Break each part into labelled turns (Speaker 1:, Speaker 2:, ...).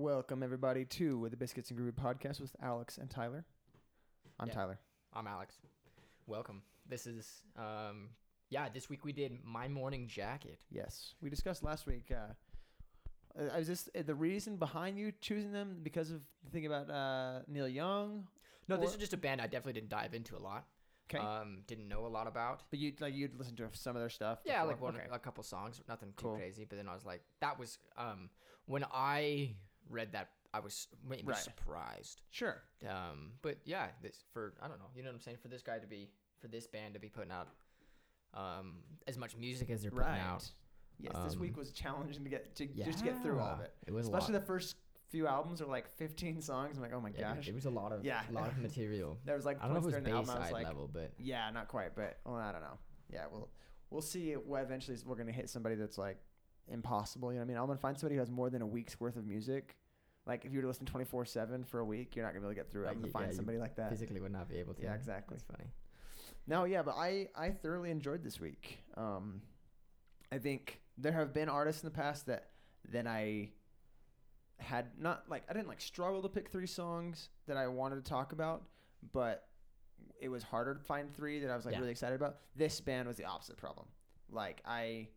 Speaker 1: Welcome everybody to the Biscuits and Groovy podcast with Alex and Tyler. I'm
Speaker 2: Yeah.
Speaker 1: Tyler.
Speaker 2: I'm Alex. Welcome. This is um yeah, this week we did My Morning Jacket.
Speaker 1: Yes, we discussed last week. Uh, uh, is this uh, the reason behind you choosing them because of the thing about uh, Neil Young?
Speaker 2: No, this
Speaker 1: Or-
Speaker 2: is just a band I definitely didn't dive into a lot.
Speaker 1: Okay,
Speaker 2: Um didn't know a lot about.
Speaker 1: but you like you'd listen to some of their stuff.
Speaker 2: Yeah,
Speaker 1: before?
Speaker 2: like one
Speaker 1: Okay.
Speaker 2: a couple songs, nothing too
Speaker 1: Cool.
Speaker 2: crazy, but then I was like that was um when I read that I was maybe
Speaker 1: Right.
Speaker 2: surprised.
Speaker 1: Sure.
Speaker 2: Um but yeah, this for I don't know, you know what I'm saying, for this guy to be for this band to be putting out um as much music as they're putting
Speaker 1: Right.
Speaker 2: out.
Speaker 1: Yes, this
Speaker 2: Um,
Speaker 1: week was challenging to get to just to get through all of it.
Speaker 2: it was a
Speaker 1: especially the first few albums are like 15 songs. I'm like, oh my
Speaker 2: Yeah,
Speaker 1: gosh.
Speaker 2: it was a lot of
Speaker 1: Yeah.
Speaker 2: a lot of material.
Speaker 1: There was like
Speaker 2: I don't know if it was
Speaker 1: during the album I was
Speaker 2: Bayside
Speaker 1: like,
Speaker 2: level, but
Speaker 1: Yeah, not quite, but well, I don't know. Yeah, we'll we'll see. What eventually we're gonna hit somebody that's like impossible. You know what I mean? I'm gonna find somebody who has more than a week's worth of music. Like if you were to listen 24 seven for a week, you're not gonna be able to get through it. I'm gonna
Speaker 2: yeah,
Speaker 1: find somebody like that.
Speaker 2: physically would not be able to.
Speaker 1: Yeah, exactly.
Speaker 2: That's funny.
Speaker 1: No, yeah, but I I thoroughly enjoyed this week. Um, I think there have been artists in the past that that I had not like I didn't like struggle to pick three songs that I wanted to talk about, but it was harder to find three that I was like
Speaker 2: Yeah.
Speaker 1: really excited about. This band was the opposite problem. Like I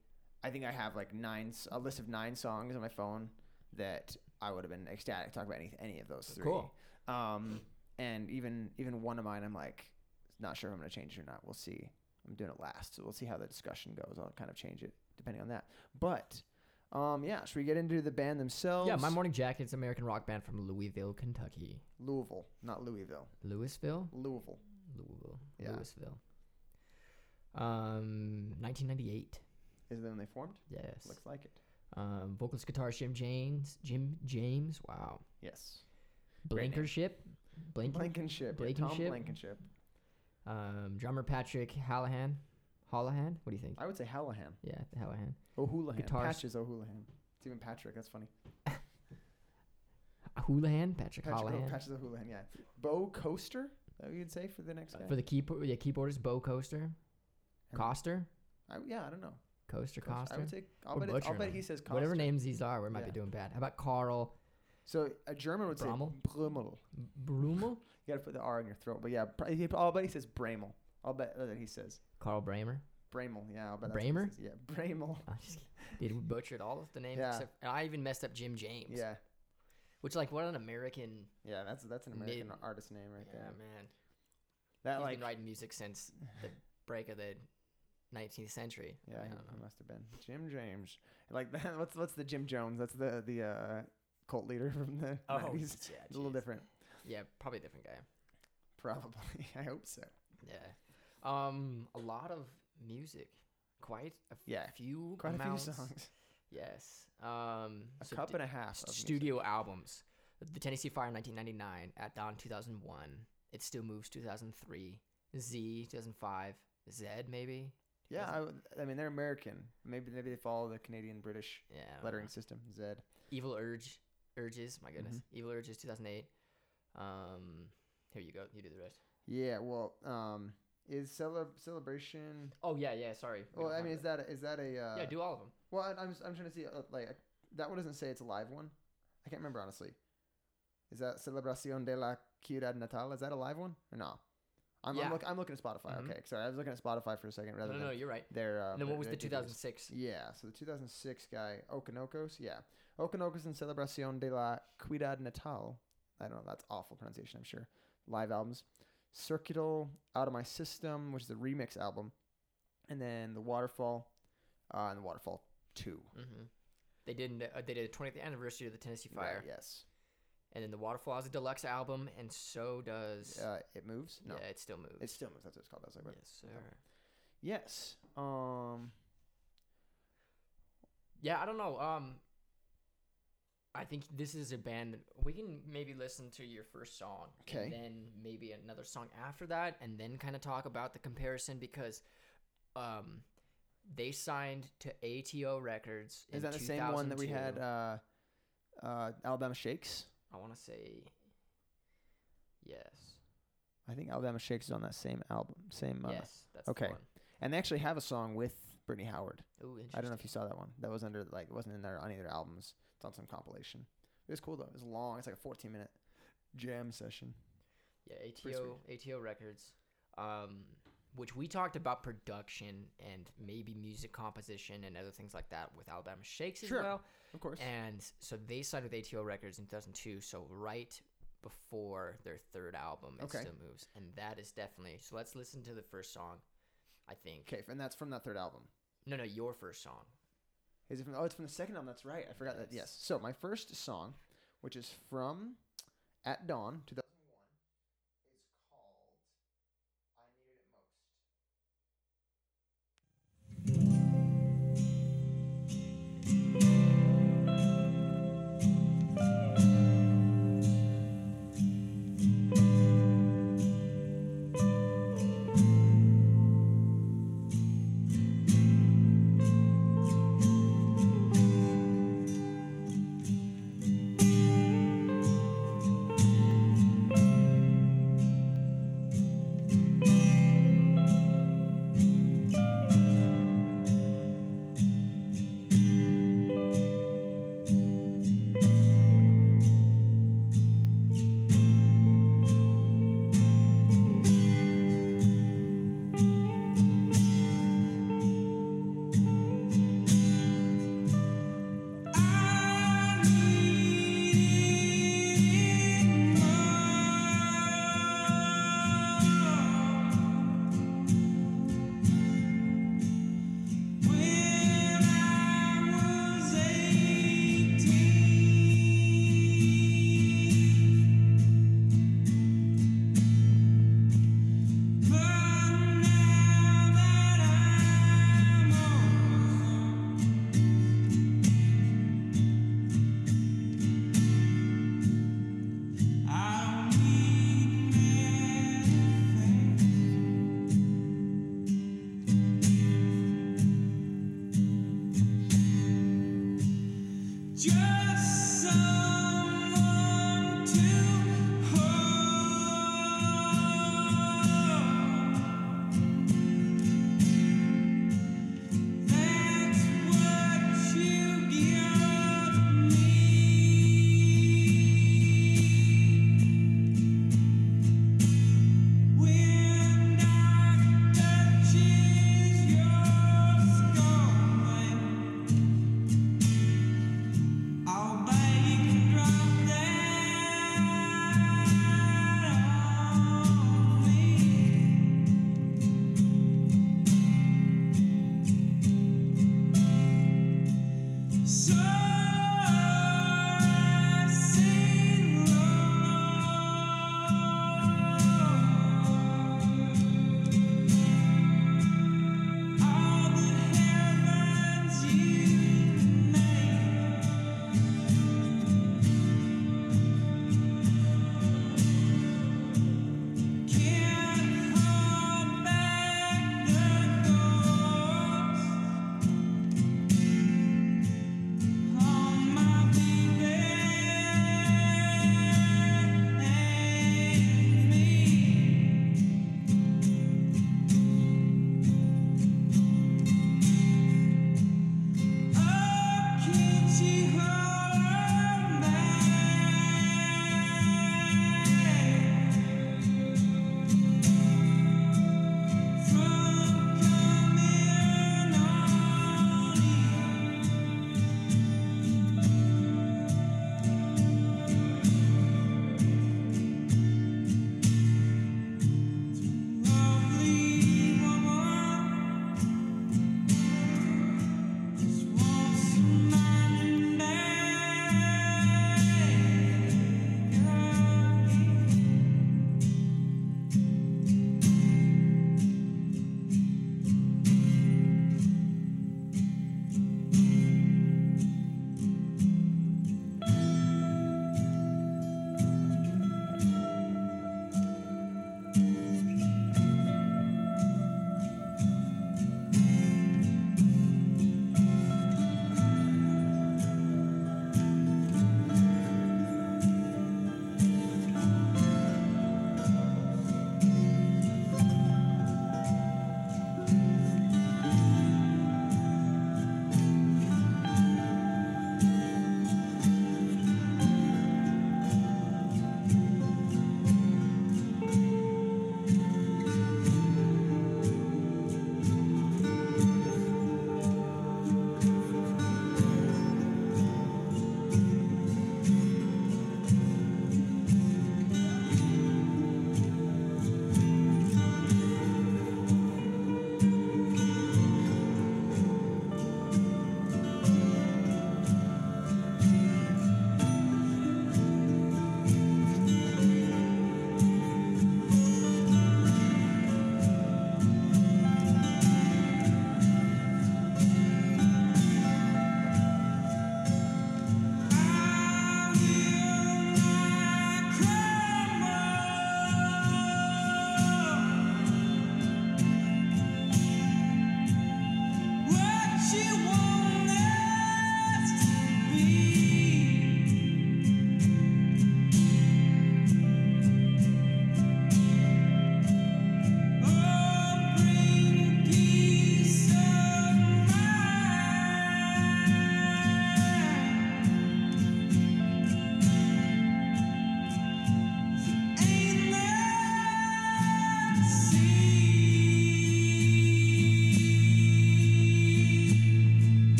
Speaker 1: I think I have like nine a list of nine songs on my phone that I would have been ecstatic to talk about any any of those three.
Speaker 2: Cool.
Speaker 1: Um, and even even one of mine, I'm like not sure if I'm going to change it or not. We'll see. I'm doing it last, so we'll see how the discussion goes. I'll kind of change it depending on that. But um, yeah, should we get into the band themselves?
Speaker 2: Yeah, My Morning Jacket's an American rock band from Louisville, Kentucky.
Speaker 1: Louisville, not Louisville.
Speaker 2: Louisville?
Speaker 1: Louisville.
Speaker 2: Louisville.
Speaker 1: Yeah.
Speaker 2: Louisville. Um, 1998.
Speaker 1: Is that when they formed?
Speaker 2: Yes.
Speaker 1: Looks like it.
Speaker 2: Um, vocalist guitarist Jim James. Jim James. Wow.
Speaker 1: Yes.
Speaker 2: Blankership. Blank.
Speaker 1: Blankenship. yeah, Tom
Speaker 2: Blankenship?
Speaker 1: Blankenship.
Speaker 2: Um, drummer Patrick Hallahan. Hallahan. What do you think?
Speaker 1: I would say Hallahan.
Speaker 2: Yeah, Hallahan.
Speaker 1: O'Houlihan.
Speaker 2: Guitar-
Speaker 1: Patches O'Houlihan. It's even Patrick. That's funny.
Speaker 2: Houlihan. Patrick,
Speaker 1: Patrick
Speaker 2: Hallahan.
Speaker 1: Patches O'Houlihan. Yeah. Bo Coaster. That you'd say for the next guy.
Speaker 2: For the keyboard, yeah, keyboardist Bo Coaster. Koster.
Speaker 1: I, yeah, I don't know.
Speaker 2: Coaster
Speaker 1: Coaster. I would say. I'll bet, it, I'll bet he says Koster.
Speaker 2: Whatever names these are, we might
Speaker 1: Yeah.
Speaker 2: be doing bad. How about Carl
Speaker 1: So a German would
Speaker 2: Brummel?
Speaker 1: say Brummel.
Speaker 2: Brummel?
Speaker 1: You gotta put the R in your throat. But yeah, pr- he, I'll bet he says Bramel. I'll bet that he says
Speaker 2: Carl Bramer?
Speaker 1: Bramel. Yeah, I'll bet that's what
Speaker 2: Bramer?
Speaker 1: says. Yeah, Bramel.
Speaker 2: I'm just kidding. Dude, we butchered all of the names.
Speaker 1: Yeah.
Speaker 2: Except, and I even messed up Jim James.
Speaker 1: Yeah,
Speaker 2: Which, like, what an American.
Speaker 1: yeah. That's that's an American
Speaker 2: Mid-
Speaker 1: artist name right
Speaker 2: Yeah,
Speaker 1: there.
Speaker 2: man.
Speaker 1: That
Speaker 2: He's
Speaker 1: like
Speaker 2: been writing music since the break of the 19th century.
Speaker 1: yeah,
Speaker 2: I
Speaker 1: he,
Speaker 2: don't
Speaker 1: he must have been Jim James. Like that. What's what's the Jim Jones? That's the the uh, cult leader from the
Speaker 2: Oh,
Speaker 1: 90s.
Speaker 2: yeah,
Speaker 1: a little different.
Speaker 2: Yeah, probably a different guy.
Speaker 1: Probably. I hope so.
Speaker 2: Yeah. Um, a lot of music. Quite a f-
Speaker 1: Yeah,
Speaker 2: few
Speaker 1: Quite
Speaker 2: amounts.
Speaker 1: a few songs.
Speaker 2: Yes. Um,
Speaker 1: A
Speaker 2: so
Speaker 1: cup
Speaker 2: d-
Speaker 1: and a half. Of music.
Speaker 2: studio albums. The Tennessee Fire 1999, At Dawn 2001, It Still Moves 2003, Z 2005, Zed maybe.
Speaker 1: Yeah, I, I mean they're American. Maybe maybe they follow the Canadian British
Speaker 2: Yeah. I don't
Speaker 1: lettering
Speaker 2: know.
Speaker 1: system. Z.
Speaker 2: Evil Urge, Urges. My goodness.
Speaker 1: Mm-hmm.
Speaker 2: Evil Urges 2008. Um, here you go. You do the rest.
Speaker 1: Yeah. Well, um, is cele- celebration?
Speaker 2: Oh yeah, yeah. Sorry. We
Speaker 1: Well,
Speaker 2: don't
Speaker 1: I
Speaker 2: have
Speaker 1: mean, is that a, that a? Uh,
Speaker 2: yeah, do all of them.
Speaker 1: Well, I, I'm I'm trying to see uh, like that one doesn't say it's a live one. I can't remember honestly. Is that Celebración de la Ciudad Natal? Is that a live one or no? I'm
Speaker 2: Yeah.
Speaker 1: I'm, look, I'm looking at Spotify.
Speaker 2: Mhm.
Speaker 1: Okay, sorry, I was looking at Spotify for a second rather
Speaker 2: No, no,
Speaker 1: than
Speaker 2: you're right.
Speaker 1: their. Uh,
Speaker 2: And then what was the 2006?
Speaker 1: Yeah, so the 2006 guy, Okonokos, yeah. Okonokos and Celebración de la Ciudad Natal. I don't know, that's awful pronunciation, I'm sure. Live albums. Circuital, Out of My System, which is a remix album. And then The Waterfall, uh, and The Waterfall 2.
Speaker 2: Mm-hmm. They did. Uh, they did a 20th anniversary of the Tennessee Fire,
Speaker 1: Right, yes.
Speaker 2: And then the Waterfall has a deluxe album, and so does.
Speaker 1: Uh, it moves? No.
Speaker 2: Yeah, it still moves.
Speaker 1: It still moves, that's what it's called. Like, what?
Speaker 2: yes, sir.
Speaker 1: Yes. Um,
Speaker 2: Yeah, I don't know. Um, I think this is a band that we can maybe listen to your first song,
Speaker 1: Okay.
Speaker 2: and then maybe another song after that, and then kind of talk about the comparison because, um, they signed to ATO Records.
Speaker 1: is
Speaker 2: in
Speaker 1: that the same one that we had,
Speaker 2: 2002.
Speaker 1: uh, uh, Alabama Shakes?
Speaker 2: I want to say. Yes.
Speaker 1: I think Alabama Shakes is on that same album. Same. Uh,
Speaker 2: yes. That's
Speaker 1: okay.
Speaker 2: The one.
Speaker 1: And they actually have a song with Brittany Howard.
Speaker 2: Ooh,
Speaker 1: I don't know if you saw that one. That was under like it wasn't in there on any of their albums. It's on some compilation.
Speaker 3: It was cool though. It was long. It's like a 14 minute jam session.
Speaker 2: Yeah, ATO ATO Records, um, which we talked about production and maybe music composition and other things like that with Alabama Shakes as
Speaker 3: Sure.
Speaker 2: well.
Speaker 3: Of course.
Speaker 2: And so they signed with ATO Records in 2002. So right before their third album, it
Speaker 3: Okay.
Speaker 2: still moves, and that is definitely. So let's listen to the first song. I think.
Speaker 3: Okay, and that's from that third album.
Speaker 2: No, no, your first song.
Speaker 3: Is it from? Oh, it's from the second album. That's right. I forgot that. Yes.
Speaker 2: Yes.
Speaker 3: So my first song, which is from At Dawn, 2001, is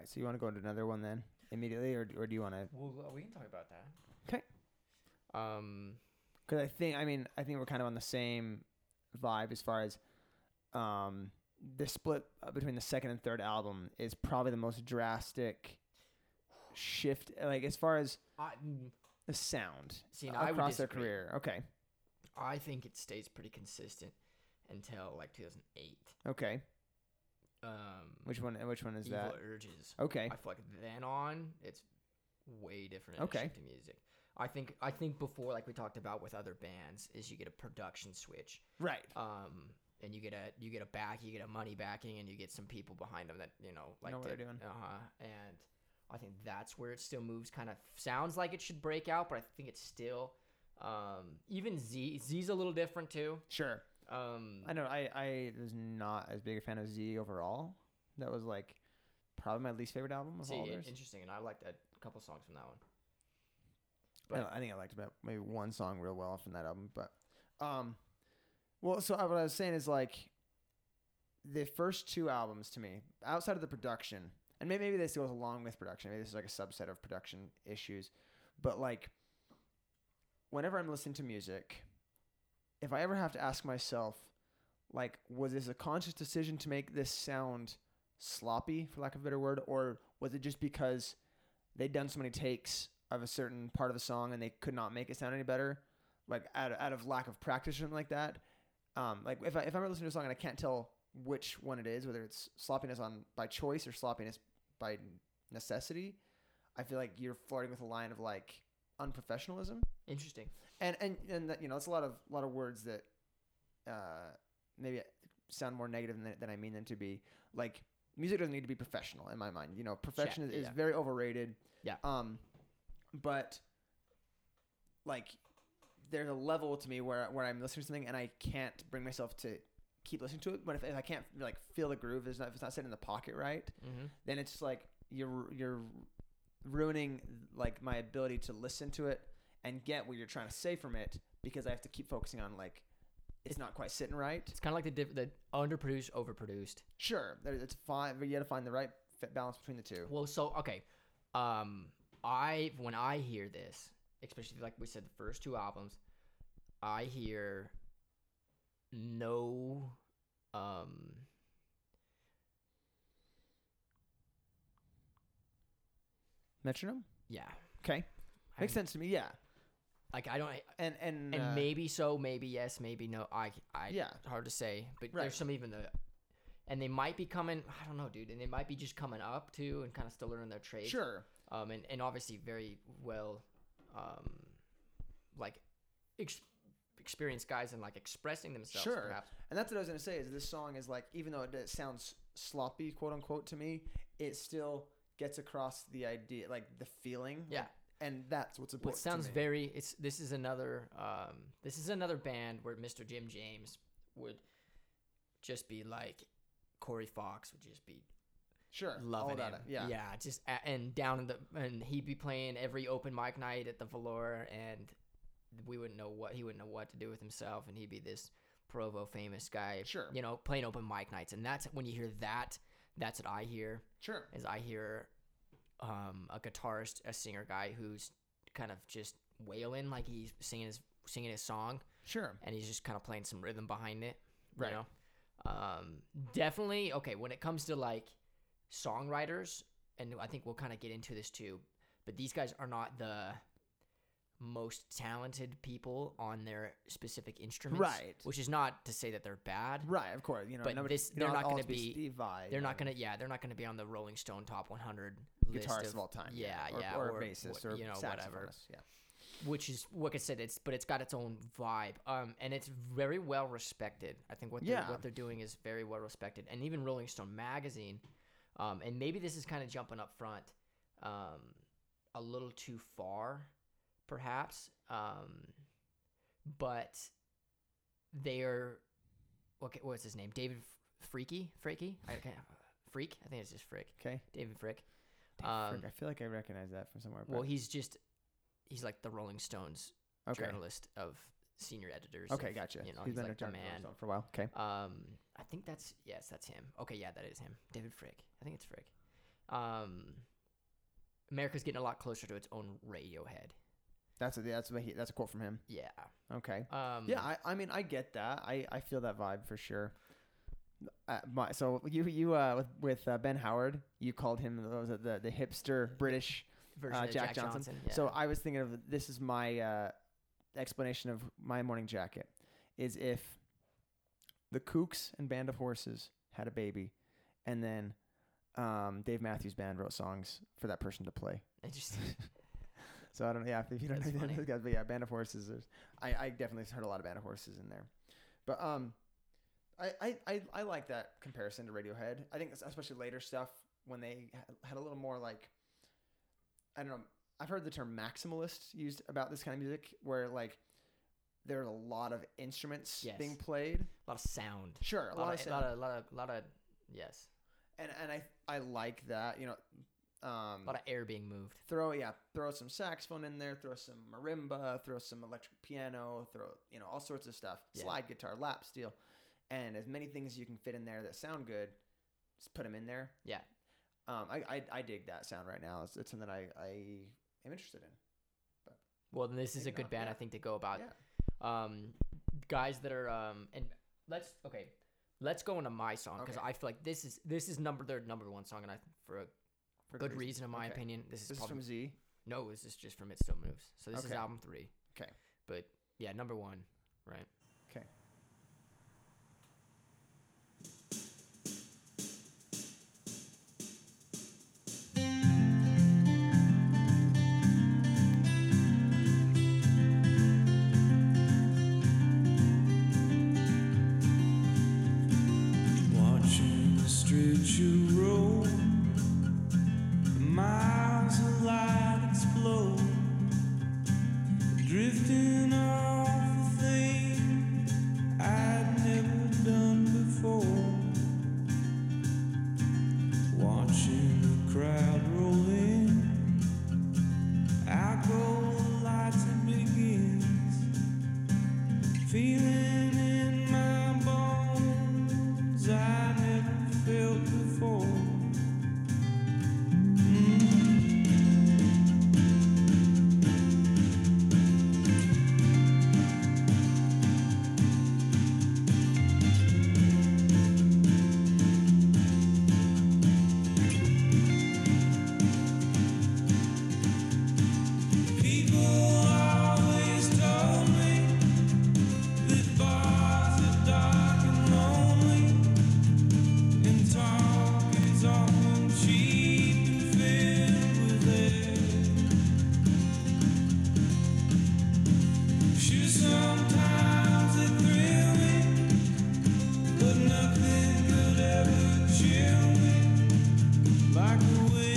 Speaker 1: right. So you want to go into another one then immediately, or or do you want to?
Speaker 2: Well, we can talk about that.
Speaker 1: 'Kay.
Speaker 2: Um.
Speaker 1: Because I think I mean I think we're kind of on the same vibe as far as um the split uh, between the second and third album is probably the most drastic shift. Like as far as
Speaker 2: I,
Speaker 1: the sound
Speaker 2: See, I would
Speaker 1: across their career. Okay.
Speaker 2: I think it stays pretty consistent until like 2008.
Speaker 1: Okay.
Speaker 2: Um.
Speaker 1: Which one? Which one is
Speaker 2: Evil
Speaker 1: that?
Speaker 2: Urges.
Speaker 1: Okay.
Speaker 2: I feel like then on, it's way different.
Speaker 1: Okay.
Speaker 2: To music. I think I think before, like we talked about with other bands, is you get a production switch,
Speaker 1: Right.
Speaker 2: um, and you get a you get a back, you get a money backing, and you get some people behind them that you know like
Speaker 1: Know what they're doing.
Speaker 2: Uh huh. And I think that's where it still moves. Kind of sounds like it should break out, but I think it's still. Um, even Z Z's a little different too.
Speaker 1: Sure.
Speaker 2: Um,
Speaker 1: I know. I I was not as big a fan of Z overall. That was like probably my least favorite album of
Speaker 2: see,
Speaker 1: all theirs.
Speaker 2: interesting, and I liked a couple songs from that one.
Speaker 1: I, I think I liked about maybe one song real well from that album, but um, well, so uh, what I was saying is like the first two albums to me, outside of the production, and maybe, maybe this goes along with production. Maybe this is like a subset of production issues, but like whenever I'm listening to music, if I ever have to ask myself, like, was this a conscious decision to make this sound sloppy, for lack of a better word, or was it just because they'd done so many takes of a certain part of the song and they could not make it sound any better, like out of, out of lack of practice or something like that? Um, like if I if I'm listening to a song and I can't tell which one it is, whether it's sloppiness on by choice or sloppiness by necessity, I feel like you're flirting with a line of like unprofessionalism
Speaker 2: Interesting.
Speaker 1: And and and that, you know it's a lot of lot of words that uh maybe sound more negative than, than I mean them to be. Like music doesn't need to be professional in my mind. You know, perfection is, is
Speaker 2: yeah.
Speaker 1: very overrated.
Speaker 2: Yeah.
Speaker 1: Um, but like there's a level to me where where I'm listening to something and I can't bring myself to keep listening to it. But if, if I can't like feel the groove, it's not if it's not sitting in the pocket right,
Speaker 2: Mm-hmm.
Speaker 1: then it's like you're you're ruining like my ability to listen to it and get what you're trying to say from it because I have to keep focusing on like it's not quite sitting right.
Speaker 2: It's kind of like the diff- the underproduced, overproduced.
Speaker 1: Sure, there, it's fine, but you got to find the right fit balance between the two.
Speaker 2: Well, so okay, um, I when I hear this, especially like we said, the first two albums, I hear no, um,
Speaker 1: Metronome,
Speaker 2: yeah,
Speaker 1: okay, makes
Speaker 2: I-
Speaker 1: sense to me. Yeah,
Speaker 2: Like I don't,
Speaker 1: and and
Speaker 2: and
Speaker 1: uh,
Speaker 2: maybe so, maybe yes, maybe no. I, I,
Speaker 1: Yeah.
Speaker 2: hard to say. But
Speaker 1: Right.
Speaker 2: there's some even the, and they might be coming. I don't know, dude, and they might be just coming up too, and kind of still learning their trade.
Speaker 1: sure,
Speaker 2: um, and, and obviously very well, um, like, ex- experienced guys and like expressing themselves.
Speaker 1: Sure.
Speaker 2: perhaps.
Speaker 1: and that's what I was gonna say. Is this song is like even though it, it sounds sloppy, quote unquote, to me, it still gets across the idea, like the feeling.
Speaker 2: Yeah.
Speaker 1: And that's what's
Speaker 2: What
Speaker 1: important. to
Speaker 2: sounds very it's this is another um this is another band where Mr. Jim James would just be like Corey Fox would just be
Speaker 1: sure
Speaker 2: loving him.
Speaker 1: it. Yeah,
Speaker 2: yeah, just a- and down in the and he'd be playing every open mic night at the Velour, and we wouldn't know what he wouldn't know what to do with himself, and he'd be this Provo famous guy,
Speaker 1: Sure.
Speaker 2: you know, playing open mic nights, and that's when you hear that. That's what I hear.
Speaker 1: sure.
Speaker 2: Is I hear um, a guitarist, a singer guy who's kind of just wailing like he's singing his singing his song,
Speaker 1: Sure.
Speaker 2: and he's just kind of playing some rhythm behind it.
Speaker 1: Right.
Speaker 2: You know? Um, definitely. Okay. When it comes to like songwriters, and I think we'll kind of get into this too, but these guys are not the most talented people on their specific instruments.
Speaker 1: Right.
Speaker 2: Which is not to say that they're bad.
Speaker 1: Right, of course. You know,
Speaker 2: But
Speaker 1: nobody,
Speaker 2: this- they're
Speaker 1: don't
Speaker 2: not gonna be-
Speaker 1: Steve Vai.
Speaker 2: They're not gonna, yeah, they're not gonna be on the Rolling Stone Top 100
Speaker 1: guitarists
Speaker 2: of,
Speaker 1: of all time.
Speaker 2: Yeah,
Speaker 1: or,
Speaker 2: yeah,
Speaker 1: or,
Speaker 2: or
Speaker 1: bassist, or
Speaker 2: you know, whatever.
Speaker 1: Yeah.
Speaker 2: which is like I said, it's but it's got its own vibe, um, and it's very well respected. I think what they're,
Speaker 1: Yeah.
Speaker 2: what they're doing is very well respected, and even Rolling Stone magazine, um, and maybe this is kind of jumping up front, um, a little too far, perhaps, um, but they're what ca- what's his name? David Freaky, Freaky, I can't, Freak. I think it's just Frick.
Speaker 1: Okay.
Speaker 2: David
Speaker 1: Fricke.
Speaker 2: Um,
Speaker 1: Frick, I feel like I recognize that from somewhere.
Speaker 2: Well, he's just he's like the Rolling Stones
Speaker 1: okay.
Speaker 2: journalist of senior editors.
Speaker 1: Okay,
Speaker 2: of,
Speaker 1: gotcha.
Speaker 2: You know,
Speaker 1: he's
Speaker 2: he's,
Speaker 1: been
Speaker 2: like
Speaker 1: a
Speaker 2: the man.
Speaker 1: for a while. Okay.
Speaker 2: Um, I think that's yes, that's him. Okay, yeah, that is him. David Fricke. I think it's Frick. um, America's getting a lot closer to its own Radiohead.
Speaker 1: That's a that's a, that's a quote from him.
Speaker 2: Yeah.
Speaker 1: Okay.
Speaker 2: Um,
Speaker 1: Yeah, I, I mean I get that. I, I feel that vibe for sure. Uh, my, so you you uh with with uh, Ben Howard, you called him was the the hipster British
Speaker 2: version
Speaker 1: uh, Jack,
Speaker 2: Jack,
Speaker 1: Johnson.
Speaker 2: Johnson. yeah.
Speaker 1: So I was thinking of this is my uh, explanation of my morning jacket is if the Kooks and Band of Horses had a baby, and then um, Dave Matthews Band wrote songs for that person to play.
Speaker 2: Interesting.
Speaker 1: So I don't know. Yeah, if you don't
Speaker 2: That's
Speaker 1: know
Speaker 2: funny.
Speaker 1: those guys, but yeah, Band of Horses. I I definitely heard a lot of Band of Horses in there, but um, I I I, I like that comparison to Radiohead. I think especially later stuff when they had a little more like, I don't know. I've heard the term maximalist used about this kind of music, where like there's a lot of instruments
Speaker 2: Yes.
Speaker 1: being played.
Speaker 2: a lot of sound.
Speaker 1: Sure, a, lot, of,
Speaker 2: a
Speaker 1: sound.
Speaker 2: lot of, lot of, lot of, yes,
Speaker 1: and and I I like that. You know, um,
Speaker 2: a lot of air being moved.
Speaker 1: throw yeah throw some saxophone in there throw some marimba throw some electric piano throw you know all sorts of stuff
Speaker 2: Yeah.
Speaker 1: slide guitar lap steel and as many things as you can fit in there that sound good just put them in there
Speaker 2: Yeah.
Speaker 1: um i i, I dig that sound right now it's, it's something i i am interested in
Speaker 2: Well, then this is a good
Speaker 1: not,
Speaker 2: band,
Speaker 1: yeah.
Speaker 2: I think, to go about.
Speaker 1: yeah
Speaker 2: Um, guys that are um, and let's okay, let's go into my song because
Speaker 1: Okay.
Speaker 2: I feel like this is this is number their number one song, and I for a
Speaker 1: for
Speaker 2: good reason, in my
Speaker 1: Okay.
Speaker 2: opinion. This is
Speaker 1: this is from z
Speaker 2: no, this is just from It Still Moves. So this is album three.
Speaker 1: Okay.
Speaker 2: But yeah, number one, right?
Speaker 3: nothing could ever chill me like the
Speaker 1: wind.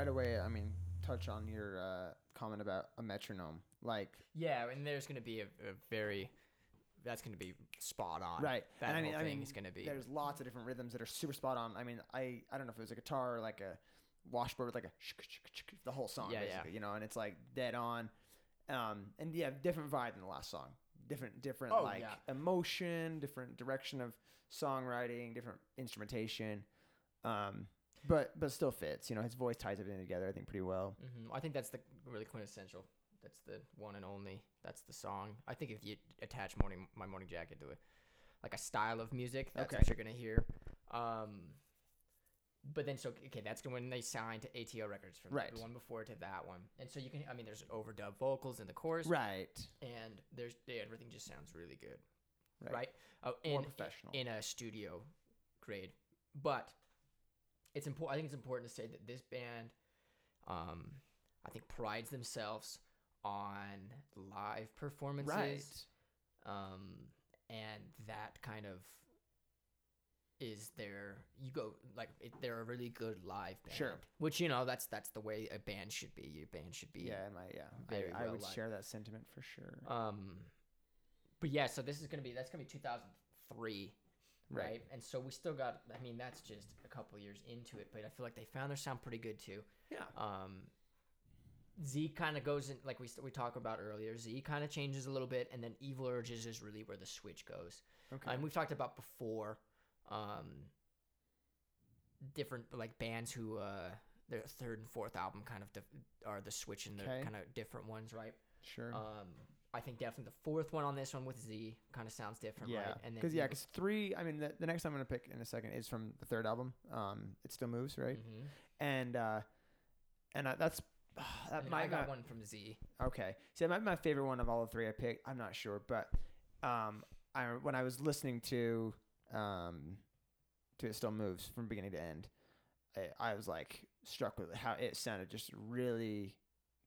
Speaker 1: Right away, I mean, touch on your uh, comment about a metronome. Like,
Speaker 2: Yeah, and there's gonna be a, a very that's gonna be spot on.
Speaker 1: right?
Speaker 2: That
Speaker 1: and I mean, I
Speaker 2: thing
Speaker 1: mean,
Speaker 2: is gonna be
Speaker 1: there's lots of different rhythms that are super spot on. I mean, I I don't know if it was a guitar or like a washboard with like a shk, shk, shk, the whole song,
Speaker 2: Yeah, yeah.
Speaker 1: you know, and it's like dead on. Um, and yeah, different vibe than the last song. Different, different
Speaker 2: Oh,
Speaker 1: like
Speaker 2: yeah.
Speaker 1: emotion, different direction of songwriting, different instrumentation. Um, but but still fits. You know, his voice ties everything together. I think pretty well.
Speaker 2: hmm I think that's the really quintessential. That's the one and only. That's the song. I think if you attach morning my morning jacket to it, like a style of music, that's
Speaker 1: Okay.
Speaker 2: what you're gonna hear. Um, but then so okay, that's when they signed to ATO Records from
Speaker 1: Right.
Speaker 2: the one before to that one, and so you can. I mean, there's overdub vocals in the chorus,
Speaker 1: Right.
Speaker 2: and there's yeah, everything just sounds really good,
Speaker 1: Right.
Speaker 2: right? Oh,
Speaker 1: More professional.
Speaker 2: in a studio grade. But it's important. I think it's important to say that this band, um, I think prides themselves on live performances,
Speaker 1: right.
Speaker 2: um, and that kind of is their you go like it, they're a really good live band.
Speaker 1: Sure.
Speaker 2: Which you know that's that's the way a band should be. Your band should be.
Speaker 1: Yeah, my yeah.
Speaker 2: very
Speaker 1: I, I would
Speaker 2: liked.
Speaker 1: share that sentiment for sure.
Speaker 2: Um, but yeah, so this is gonna be that's gonna be 2003, right?
Speaker 1: Right.
Speaker 2: And so we still got. I mean, that's just couple years into it, but I feel like they found their sound pretty good too.
Speaker 1: yeah.
Speaker 2: Um, Z kind of goes in like we we talked about earlier. Z kind of changes a little bit, and then Evil Urges is really where the switch goes.
Speaker 1: Okay.
Speaker 2: And we've talked about before, um, different like bands who uh their third and fourth album kind of dif- are the switch and the
Speaker 1: Okay.
Speaker 2: kind of different ones, right?
Speaker 1: sure.
Speaker 2: Um, I think definitely the fourth one on this one with Z kind of sounds different,
Speaker 1: yeah.
Speaker 2: right? And
Speaker 1: Because yeah, because three. I mean, the, the next I'm gonna pick in a second is from the third album. Um, it still moves, right?
Speaker 2: Mhm.
Speaker 1: And uh, and uh, that's that
Speaker 2: And then
Speaker 1: might
Speaker 2: I got
Speaker 1: not-
Speaker 2: one from Z.
Speaker 1: Okay. See, that might be my favorite one of all the three I picked. I'm not sure, but um, I when I was listening to um, to it still moves from beginning to end, I, I was like struck with how it sounded just really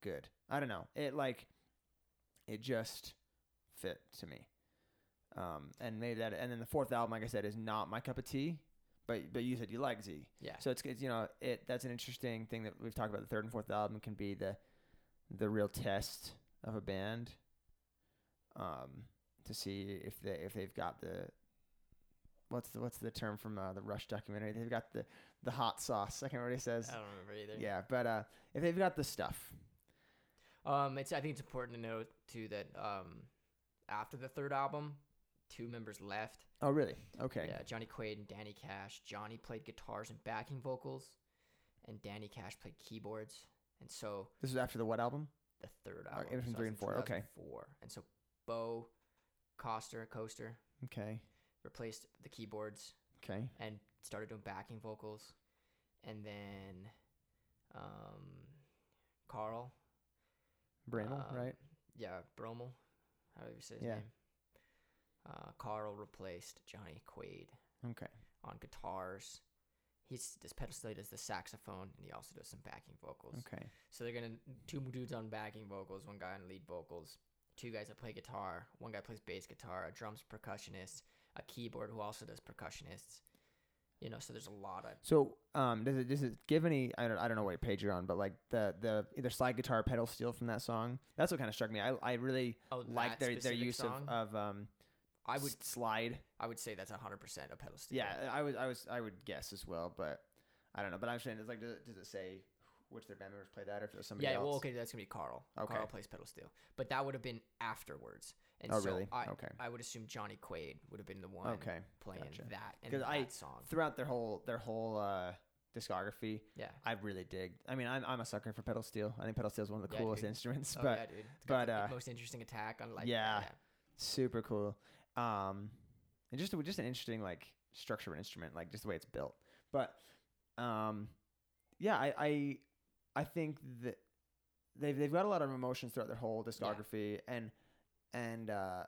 Speaker 1: good. I don't know. It like it just fit to me. Um, and maybe that, and then the fourth album, like I said, is not my cup of tea. But but you said you like Z.
Speaker 2: Yeah.
Speaker 1: So it's, it's you know it that's an interesting thing that we've talked about. The third and fourth album can be the the real test of a band. Um, to see if they if they've got the what's the what's the term from uh, the Rush documentary? They've got the the hot sauce. I can't remember what he says.
Speaker 2: I don't remember either.
Speaker 1: Yeah, but uh, if they've got the stuff,
Speaker 2: Um, it's I think it's important to note too that um, after the third album, two members left.
Speaker 1: oh really? Okay.
Speaker 2: Yeah, Johnny Quaid and Danny Cash. Johnny played guitars and backing vocals, and Danny Cash played keyboards. And so
Speaker 1: This is after the what album?
Speaker 2: the third
Speaker 1: Uh,
Speaker 2: album,
Speaker 1: between
Speaker 2: so
Speaker 1: three and four, okay.
Speaker 2: Four. And so Bo Koster, Coaster,
Speaker 1: Okay.
Speaker 2: replaced the keyboards
Speaker 1: Okay.
Speaker 2: and started doing backing vocals, and then um, Carl,
Speaker 1: Bramble,
Speaker 2: um,
Speaker 1: right?
Speaker 2: Yeah, Broemel. How do you say his
Speaker 1: Yeah.
Speaker 2: name? Uh, Carl replaced Johnny Quaid
Speaker 1: Okay.
Speaker 2: on guitars. He's this pedal steel does the saxophone, and he also does some backing vocals.
Speaker 1: Okay.
Speaker 2: So they're gonna two dudes on backing vocals, one guy on lead vocals, two guys that play guitar, one guy plays bass guitar, a drums percussionist, a keyboard who also does percussionists. You know, so there's a lot of
Speaker 1: So, um, does it does it give any? I don't I don't know what page you're on, but like the the either slide guitar or pedal steel from that song. That's what kind of struck me. I I really
Speaker 2: oh
Speaker 1: like their their use
Speaker 2: song,
Speaker 1: of of um.
Speaker 2: I would
Speaker 1: slide.
Speaker 2: I would say that's hundred percent a pedal steel.
Speaker 1: Yeah, I was I was I would guess as well, but I don't know. But I'm saying it's like does it, does it say which their band members played that or if was somebody
Speaker 2: yeah.
Speaker 1: else?
Speaker 2: Well, okay, that's gonna be Carl.
Speaker 1: Okay.
Speaker 2: Carl plays pedal steel, but that would have been afterwards. And
Speaker 1: Oh,
Speaker 2: so
Speaker 1: really?
Speaker 2: I,
Speaker 1: Okay.
Speaker 2: I would assume Johnny Quaid would have been the one
Speaker 1: Okay,
Speaker 2: playing
Speaker 1: gotcha.
Speaker 2: that and that
Speaker 1: I-
Speaker 2: song.
Speaker 1: Throughout their whole their whole uh, discography,
Speaker 2: Yeah.
Speaker 1: I really dig. I mean, I'm I'm a sucker for pedal steel. I think pedal steel is one of the
Speaker 2: Yeah,
Speaker 1: coolest
Speaker 2: dude.
Speaker 1: instruments,
Speaker 2: Oh
Speaker 1: but
Speaker 2: yeah, dude. It's
Speaker 1: but,
Speaker 2: the
Speaker 1: uh,
Speaker 2: most interesting attack on like
Speaker 1: yeah. super cool. Um, and just just an interesting like structure of an instrument, like just the way it's built. But um, yeah, I I, I think that they've they've got a lot of emotions throughout their whole discography, and and uh,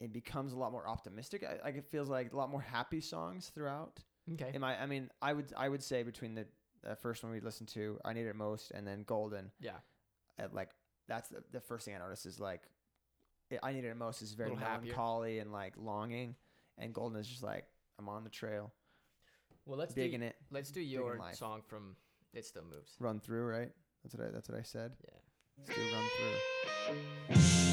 Speaker 1: it becomes a lot more optimistic. I, like it feels like a lot more happy songs throughout.
Speaker 2: Okay.
Speaker 1: Am I? I mean, I would I would say between the uh, first one we listened to, I Need It Most, and then Golden,
Speaker 2: Yeah.
Speaker 1: at like that's the, the first thing I noticed is like it, I Need It Most is very
Speaker 2: Little happier.
Speaker 1: melancholy and like longing, and Golden is just like I'm on the trail,
Speaker 2: Well, let's
Speaker 1: digging
Speaker 2: do,
Speaker 1: it.
Speaker 2: Let's do your song from It still moves.
Speaker 1: Run through, right? That's what I. That's what I said.
Speaker 2: Yeah.
Speaker 1: Let's do run through.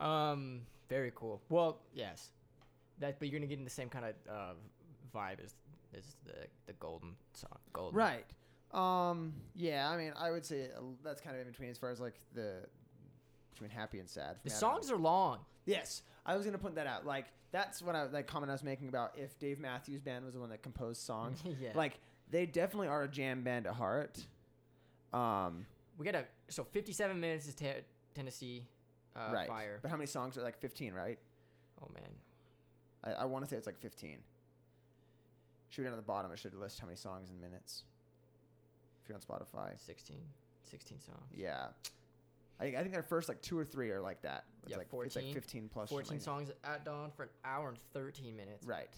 Speaker 2: Um. Very cool. Well, yes. That, but you're gonna get in the same kind of uh, vibe as as the the golden song. Golden.
Speaker 1: Right. Um. Yeah. I mean, I would say uh, that's kind of in between as far as like the between happy and sad.
Speaker 2: The
Speaker 1: me, I don't know.
Speaker 2: songs are long.
Speaker 1: Yes, I was gonna point that out. Like that's what I that comment I was making about if Dave Matthews Band was the one that composed songs.
Speaker 2: yeah.
Speaker 1: Like they definitely are a jam band at heart. Um.
Speaker 2: we got a so 57 minutes is te- Tennessee uh,
Speaker 1: right.
Speaker 2: Fire.
Speaker 1: But how many songs are like 15? Right.
Speaker 2: Oh man.
Speaker 1: I, I want to say it's like 15. Should be down at the bottom. It should list how many songs in minutes. If you're on Spotify.
Speaker 2: 16. 16 songs.
Speaker 1: Yeah. I, I think their first like two or three are like that. It's
Speaker 2: Yeah,
Speaker 1: like it's like
Speaker 2: 14
Speaker 1: 15 plus.
Speaker 2: 14
Speaker 1: something.
Speaker 2: songs at dawn for an hour and 13 minutes.
Speaker 1: Right.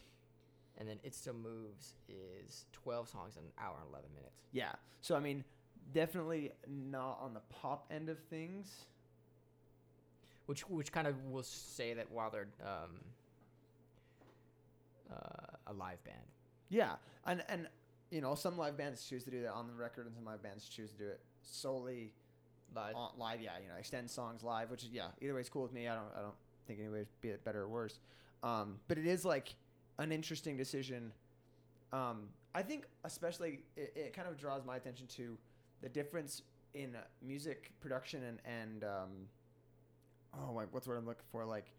Speaker 2: And then It Still Moves is 12 songs and an hour and 11 minutes.
Speaker 1: Yeah. So I mean, definitely not on the pop end of things.
Speaker 2: Which which kind of will say that while they're um, uh, a live band.
Speaker 1: Yeah, and and you know some live bands choose to do that on the record, and some live bands choose to do it solely
Speaker 2: Live.
Speaker 1: on live. Yeah, you know, extend songs live, which is yeah, either way is cool with me. I don't I don't think any way be it better or worse. Um, but it is like an interesting decision. Um, I think especially it, it kind of draws my attention to the difference in music production and and um, oh my, what's the word I'm looking for like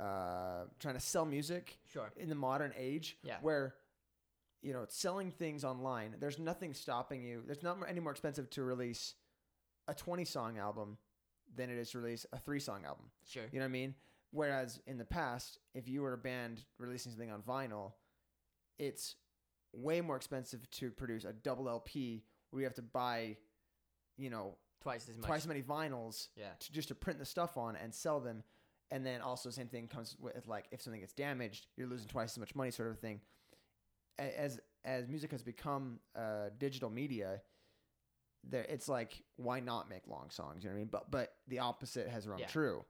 Speaker 1: uh, trying to sell music
Speaker 2: Sure.
Speaker 1: in the modern age
Speaker 2: Yeah.
Speaker 1: where you know selling things online there's nothing stopping you there's not any more expensive to release a 20 song album than it is to release a three song album
Speaker 2: Sure.
Speaker 1: you know what i mean whereas in the past if you were a band releasing something on vinyl it's way more expensive to produce a double lp where you have to buy you know
Speaker 2: Twice as much.
Speaker 1: twice as many vinyls
Speaker 2: Yeah.
Speaker 1: to just to print the stuff on and sell them and then also same thing comes with like if something gets damaged you're losing twice as much money sort of thing A- as as music has become uh, digital media there it's like why not make long songs you know what i mean but but the opposite has rung
Speaker 2: Yeah.
Speaker 1: true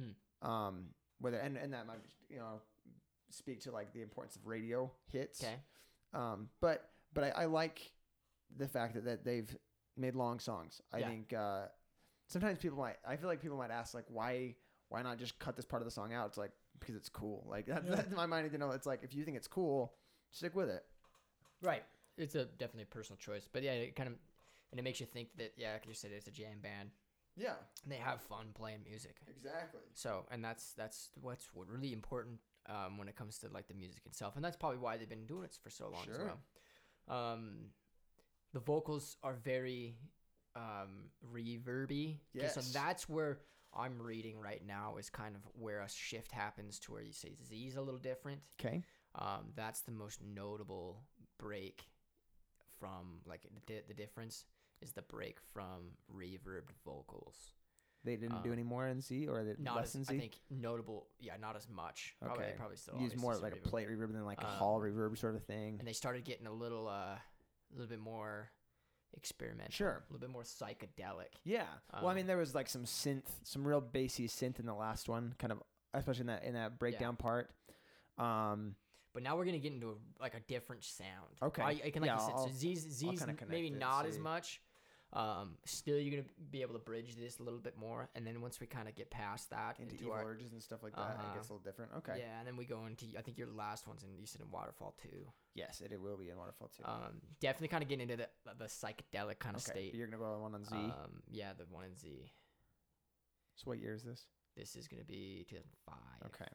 Speaker 2: Hmm.
Speaker 1: um whether and, and that might you know speak to like the importance of radio hits
Speaker 2: Okay.
Speaker 1: um, but but I, I like the fact that, that they've made long songs. I
Speaker 2: Yeah.
Speaker 1: think uh, sometimes people might. I feel like people might ask like why why not just cut this part of the song out? It's like because it's cool. Like that,
Speaker 2: Yeah.
Speaker 1: that's my mind. You know, it's like if you think it's cool, stick with it.
Speaker 2: Right. It's a definitely a personal choice, but yeah, it kind of and it makes you think that yeah, like you said, it's a jam band
Speaker 1: Yeah,
Speaker 2: and they have fun playing music.
Speaker 1: exactly.
Speaker 2: So and that's that's what's really important um, when it comes to like the music itself, and that's probably why they've been doing it for so long
Speaker 1: Sure.
Speaker 2: as well. Um, the vocals are very um, reverby. 'cause So that's where I'm reading right now is kind of where a shift happens to where you say Z's a little different.
Speaker 1: Okay.
Speaker 2: Um, that's the most notable break from like the, the difference is the break from reverbed vocals.
Speaker 1: They didn't do
Speaker 2: Um,
Speaker 1: any more in Z or the
Speaker 2: Not
Speaker 1: less
Speaker 2: as,
Speaker 1: in Z.
Speaker 2: I think notable, yeah, not as much. Probably,
Speaker 1: Okay.
Speaker 2: probably still
Speaker 1: Use more like a plate reverb than like a
Speaker 2: Um,
Speaker 1: hall reverb sort of thing.
Speaker 2: and they started getting a little, uh, a little bit more experimental.
Speaker 1: Sure.
Speaker 2: a little bit more psychedelic.
Speaker 1: Yeah. well, I
Speaker 2: Um,
Speaker 1: mean, there was like some synth, some real bassy synth in the last one, kind of, especially in that in that breakdown part. Um,
Speaker 2: But now we're gonna get into a, like a different sound.
Speaker 1: Okay.
Speaker 2: I, I can like
Speaker 1: Yeah, I'll-
Speaker 2: Z's Z's
Speaker 1: kinda
Speaker 2: m-
Speaker 1: connect
Speaker 2: maybe
Speaker 1: it,
Speaker 2: not as much. Um, still, you're gonna be able to bridge this a little bit more, and then once we kind of get past that
Speaker 1: into,
Speaker 2: into,
Speaker 1: evil
Speaker 2: our
Speaker 1: urges and stuff like that,
Speaker 2: Uh-huh.
Speaker 1: it gets a little different. Okay.
Speaker 2: yeah, and then we go into I think your last one's in you said in Waterfall II.
Speaker 1: Yes, it, it will be in Waterfall II.
Speaker 2: Um, definitely kind of getting into the the psychedelic kind of
Speaker 1: okay.
Speaker 2: state.
Speaker 1: You're gonna go on one on Z.
Speaker 2: Um, yeah, the one in Z.
Speaker 1: so what year is this?
Speaker 2: This is gonna be 2005.
Speaker 1: Okay.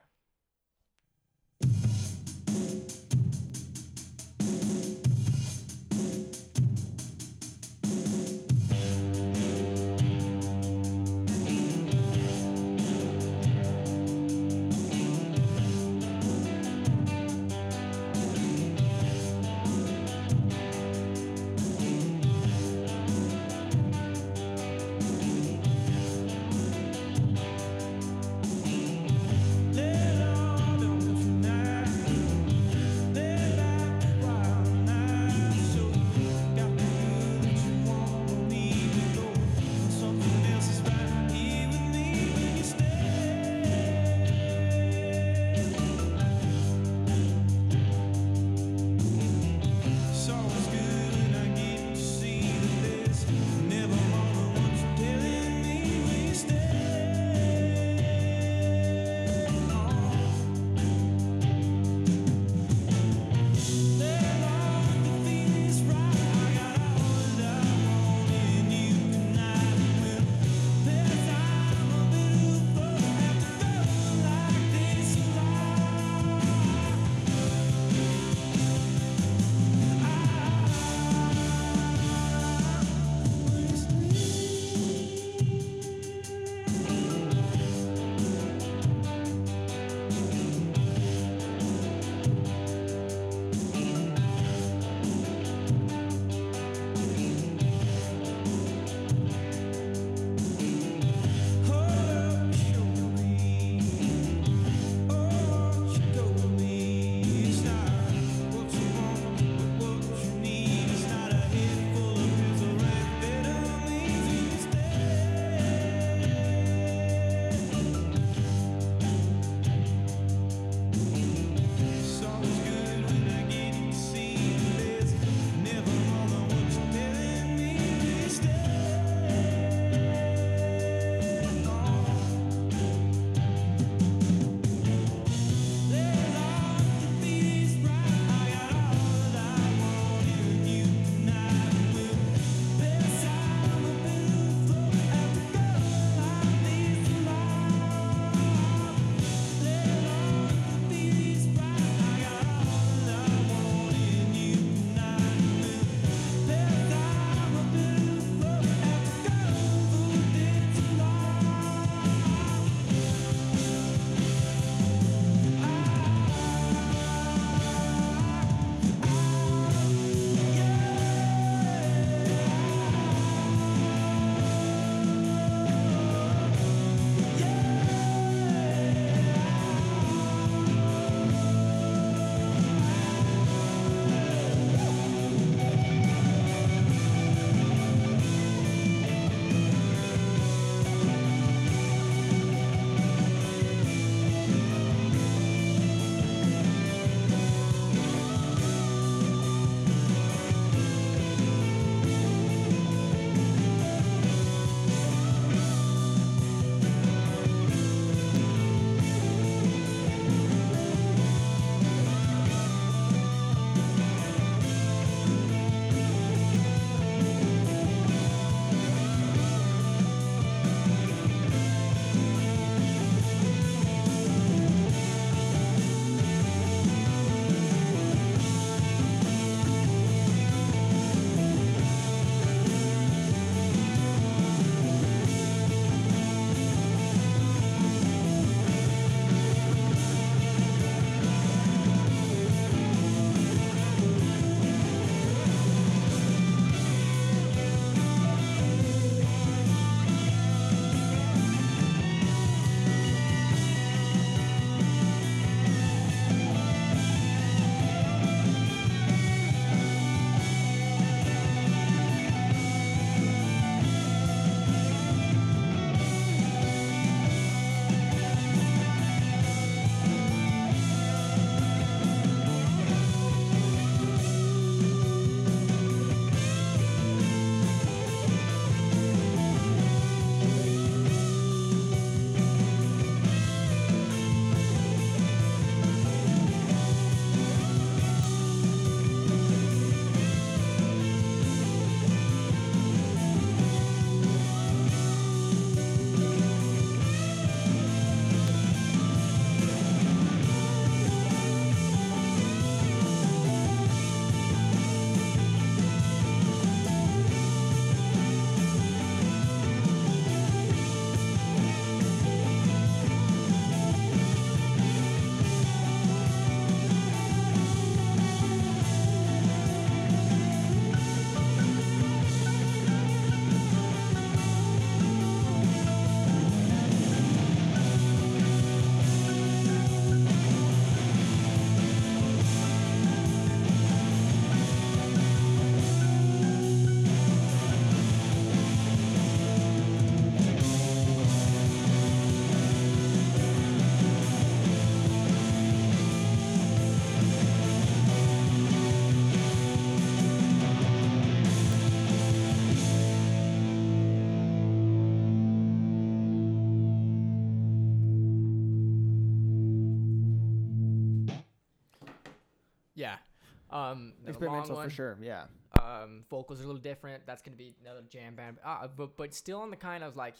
Speaker 1: Experimental for sure. Yeah.
Speaker 2: Um, vocals are a little different. That's gonna be another jam band, uh, but but still on the kind of like,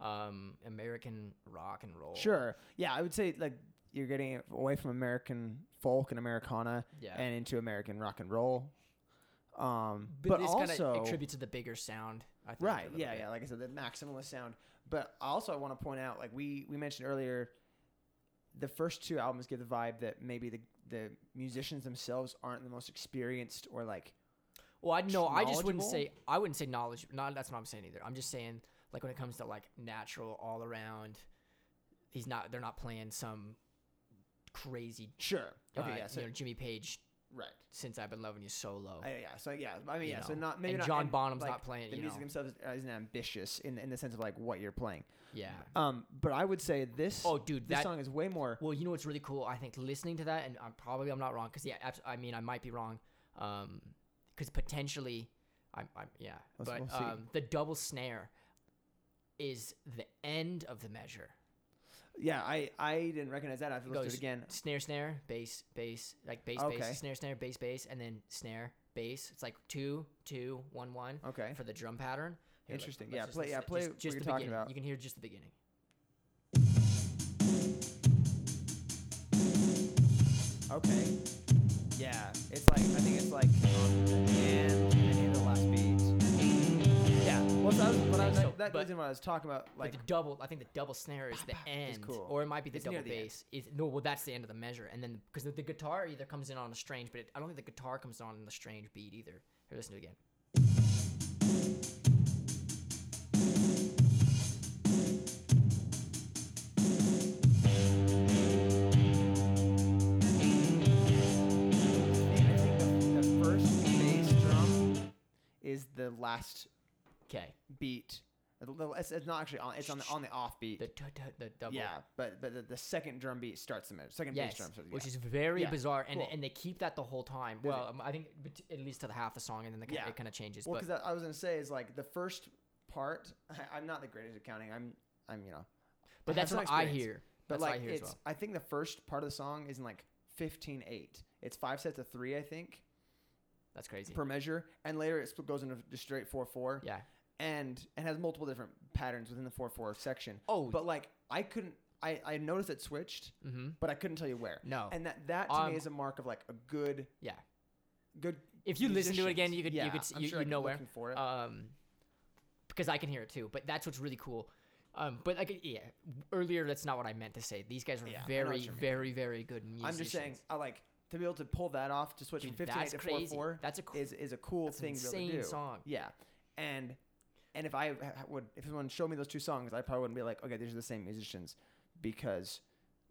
Speaker 2: um, American rock and roll.
Speaker 1: Sure. Yeah, I would say like you're getting away from American folk and Americana
Speaker 2: Yeah.
Speaker 1: and into American rock and roll. Um,
Speaker 2: but,
Speaker 1: but,
Speaker 2: this kind
Speaker 1: also
Speaker 2: of attributes to the bigger sound. I think,
Speaker 1: right, yeah,
Speaker 2: bit.
Speaker 1: yeah. Like I said, the maximalist sound. But also, I want to point out, like we we mentioned earlier, the first two albums give the vibe that maybe the the musicians themselves aren't the most experienced or like
Speaker 2: Well, I no, I just wouldn't say I wouldn't say knowledge. Not that's not what I'm saying either. I'm just saying like when it comes to like natural all around, he's not. They're not playing some crazy.
Speaker 1: sure. Okay,
Speaker 2: uh,
Speaker 1: yeah. So
Speaker 2: you know, Jimmy Page.
Speaker 1: right.
Speaker 2: Since I've been loving you solo.
Speaker 1: Uh, yeah, so yeah, I mean, yeah, so not maybe
Speaker 2: and
Speaker 1: not.
Speaker 2: John
Speaker 1: and,
Speaker 2: Bonham's
Speaker 1: like,
Speaker 2: not playing,
Speaker 1: The music
Speaker 2: know.
Speaker 1: themselves isn't ambitious in in the sense of like what you're playing.
Speaker 2: Yeah.
Speaker 1: Um, but I would say this.
Speaker 2: Oh, dude,
Speaker 1: this
Speaker 2: that
Speaker 1: song is way more.
Speaker 2: Well, you know what's really cool? I think listening to that, and I'm probably I'm not wrong because yeah, abs- I mean I might be wrong, um, because potentially, I'm, I'm yeah,
Speaker 1: Let's-
Speaker 2: but
Speaker 1: we'll
Speaker 2: um, the double snare is the end of the measure.
Speaker 1: Yeah, I I didn't recognize that. I have to
Speaker 2: It
Speaker 1: listen to
Speaker 2: goes
Speaker 1: it again.
Speaker 2: Snare, snare, bass, bass, like bass,
Speaker 1: Okay.
Speaker 2: bass, snare, snare, bass, bass, and then snare, bass. It's like two, two, one, one
Speaker 1: Okay.
Speaker 2: for the drum pattern. Here,
Speaker 1: Interesting.
Speaker 2: let's
Speaker 1: Yeah, play-
Speaker 2: listen-
Speaker 1: yeah, play
Speaker 2: just,
Speaker 1: what
Speaker 2: just
Speaker 1: you're talking about.
Speaker 2: You can hear just the beginning.
Speaker 1: Okay. Yeah, it's like I think it's like on the end and then the last beat. Yeah. Well, so I was, what I was,
Speaker 2: so-
Speaker 1: that
Speaker 2: but-
Speaker 1: goes in what I was talking about.
Speaker 2: Like
Speaker 1: Like,
Speaker 2: the double, I think the double snare is the end,
Speaker 1: cool.
Speaker 2: or it might be the
Speaker 1: It's
Speaker 2: double
Speaker 1: the
Speaker 2: bass. Is no, well, that's the end of the measure, and then because the, the guitar either comes in on a strange, but it, I don't think the guitar comes on in the strange beat either. Here, listen to it again.
Speaker 1: The last
Speaker 2: Okay,
Speaker 1: beat. It's, it's not actually on. It's on the on the off beat.
Speaker 2: the d- d- the double.
Speaker 1: yeah, but but the, the second drum beat starts the measure. Second
Speaker 2: Yes,
Speaker 1: bass drum starts.
Speaker 2: which is very
Speaker 1: Yeah,
Speaker 2: bizarre, and
Speaker 1: cool.
Speaker 2: and they keep that the whole time. Well, um, I think bet- at least to the half the song, and then the, ki-
Speaker 1: Yeah.
Speaker 2: it kind of changes.
Speaker 1: Well,
Speaker 2: but
Speaker 1: because I was gonna say is like the first part. I, I'm not the greatest at counting. I'm I'm you know.
Speaker 2: but
Speaker 1: I have
Speaker 2: that's
Speaker 1: some
Speaker 2: what I
Speaker 1: experience.
Speaker 2: hear.
Speaker 1: But
Speaker 2: that's
Speaker 1: like
Speaker 2: what I hear
Speaker 1: it's
Speaker 2: as well.
Speaker 1: I think the first part of the song is in like 15 8. It's five sets of 3 I think
Speaker 2: That's crazy.
Speaker 1: per measure and later it goes into just straight 4 4
Speaker 2: yeah.
Speaker 1: and and has multiple different patterns within the 4 4 section.
Speaker 2: Oh,
Speaker 1: But like I couldn't I I noticed it switched,
Speaker 2: mm-hmm.
Speaker 1: but I couldn't tell you where.
Speaker 2: No.
Speaker 1: And that that to
Speaker 2: Um,
Speaker 1: me is a mark of like a good
Speaker 2: yeah.
Speaker 1: good
Speaker 2: If you listen to it again, you could
Speaker 1: yeah,
Speaker 2: you could
Speaker 1: I'm
Speaker 2: you,
Speaker 1: sure
Speaker 2: you know where.
Speaker 1: for it.
Speaker 2: um, because I can hear it too. But that's what's really cool. Um, but like yeah, earlier that's not what I meant to say. These guys are
Speaker 1: Yeah, I know what
Speaker 2: very, very, very good musicians.
Speaker 1: I'm just saying I like to be able to pull that off to switch
Speaker 2: Dude,
Speaker 1: from 15
Speaker 2: that's
Speaker 1: to 4
Speaker 2: crazy.
Speaker 1: 4
Speaker 2: That's a cr-
Speaker 1: is is a cool thing to be able to do.
Speaker 2: song.
Speaker 1: Yeah, and and if I would, if someone showed me those two songs, I probably wouldn't be like, okay, these are the same musicians, because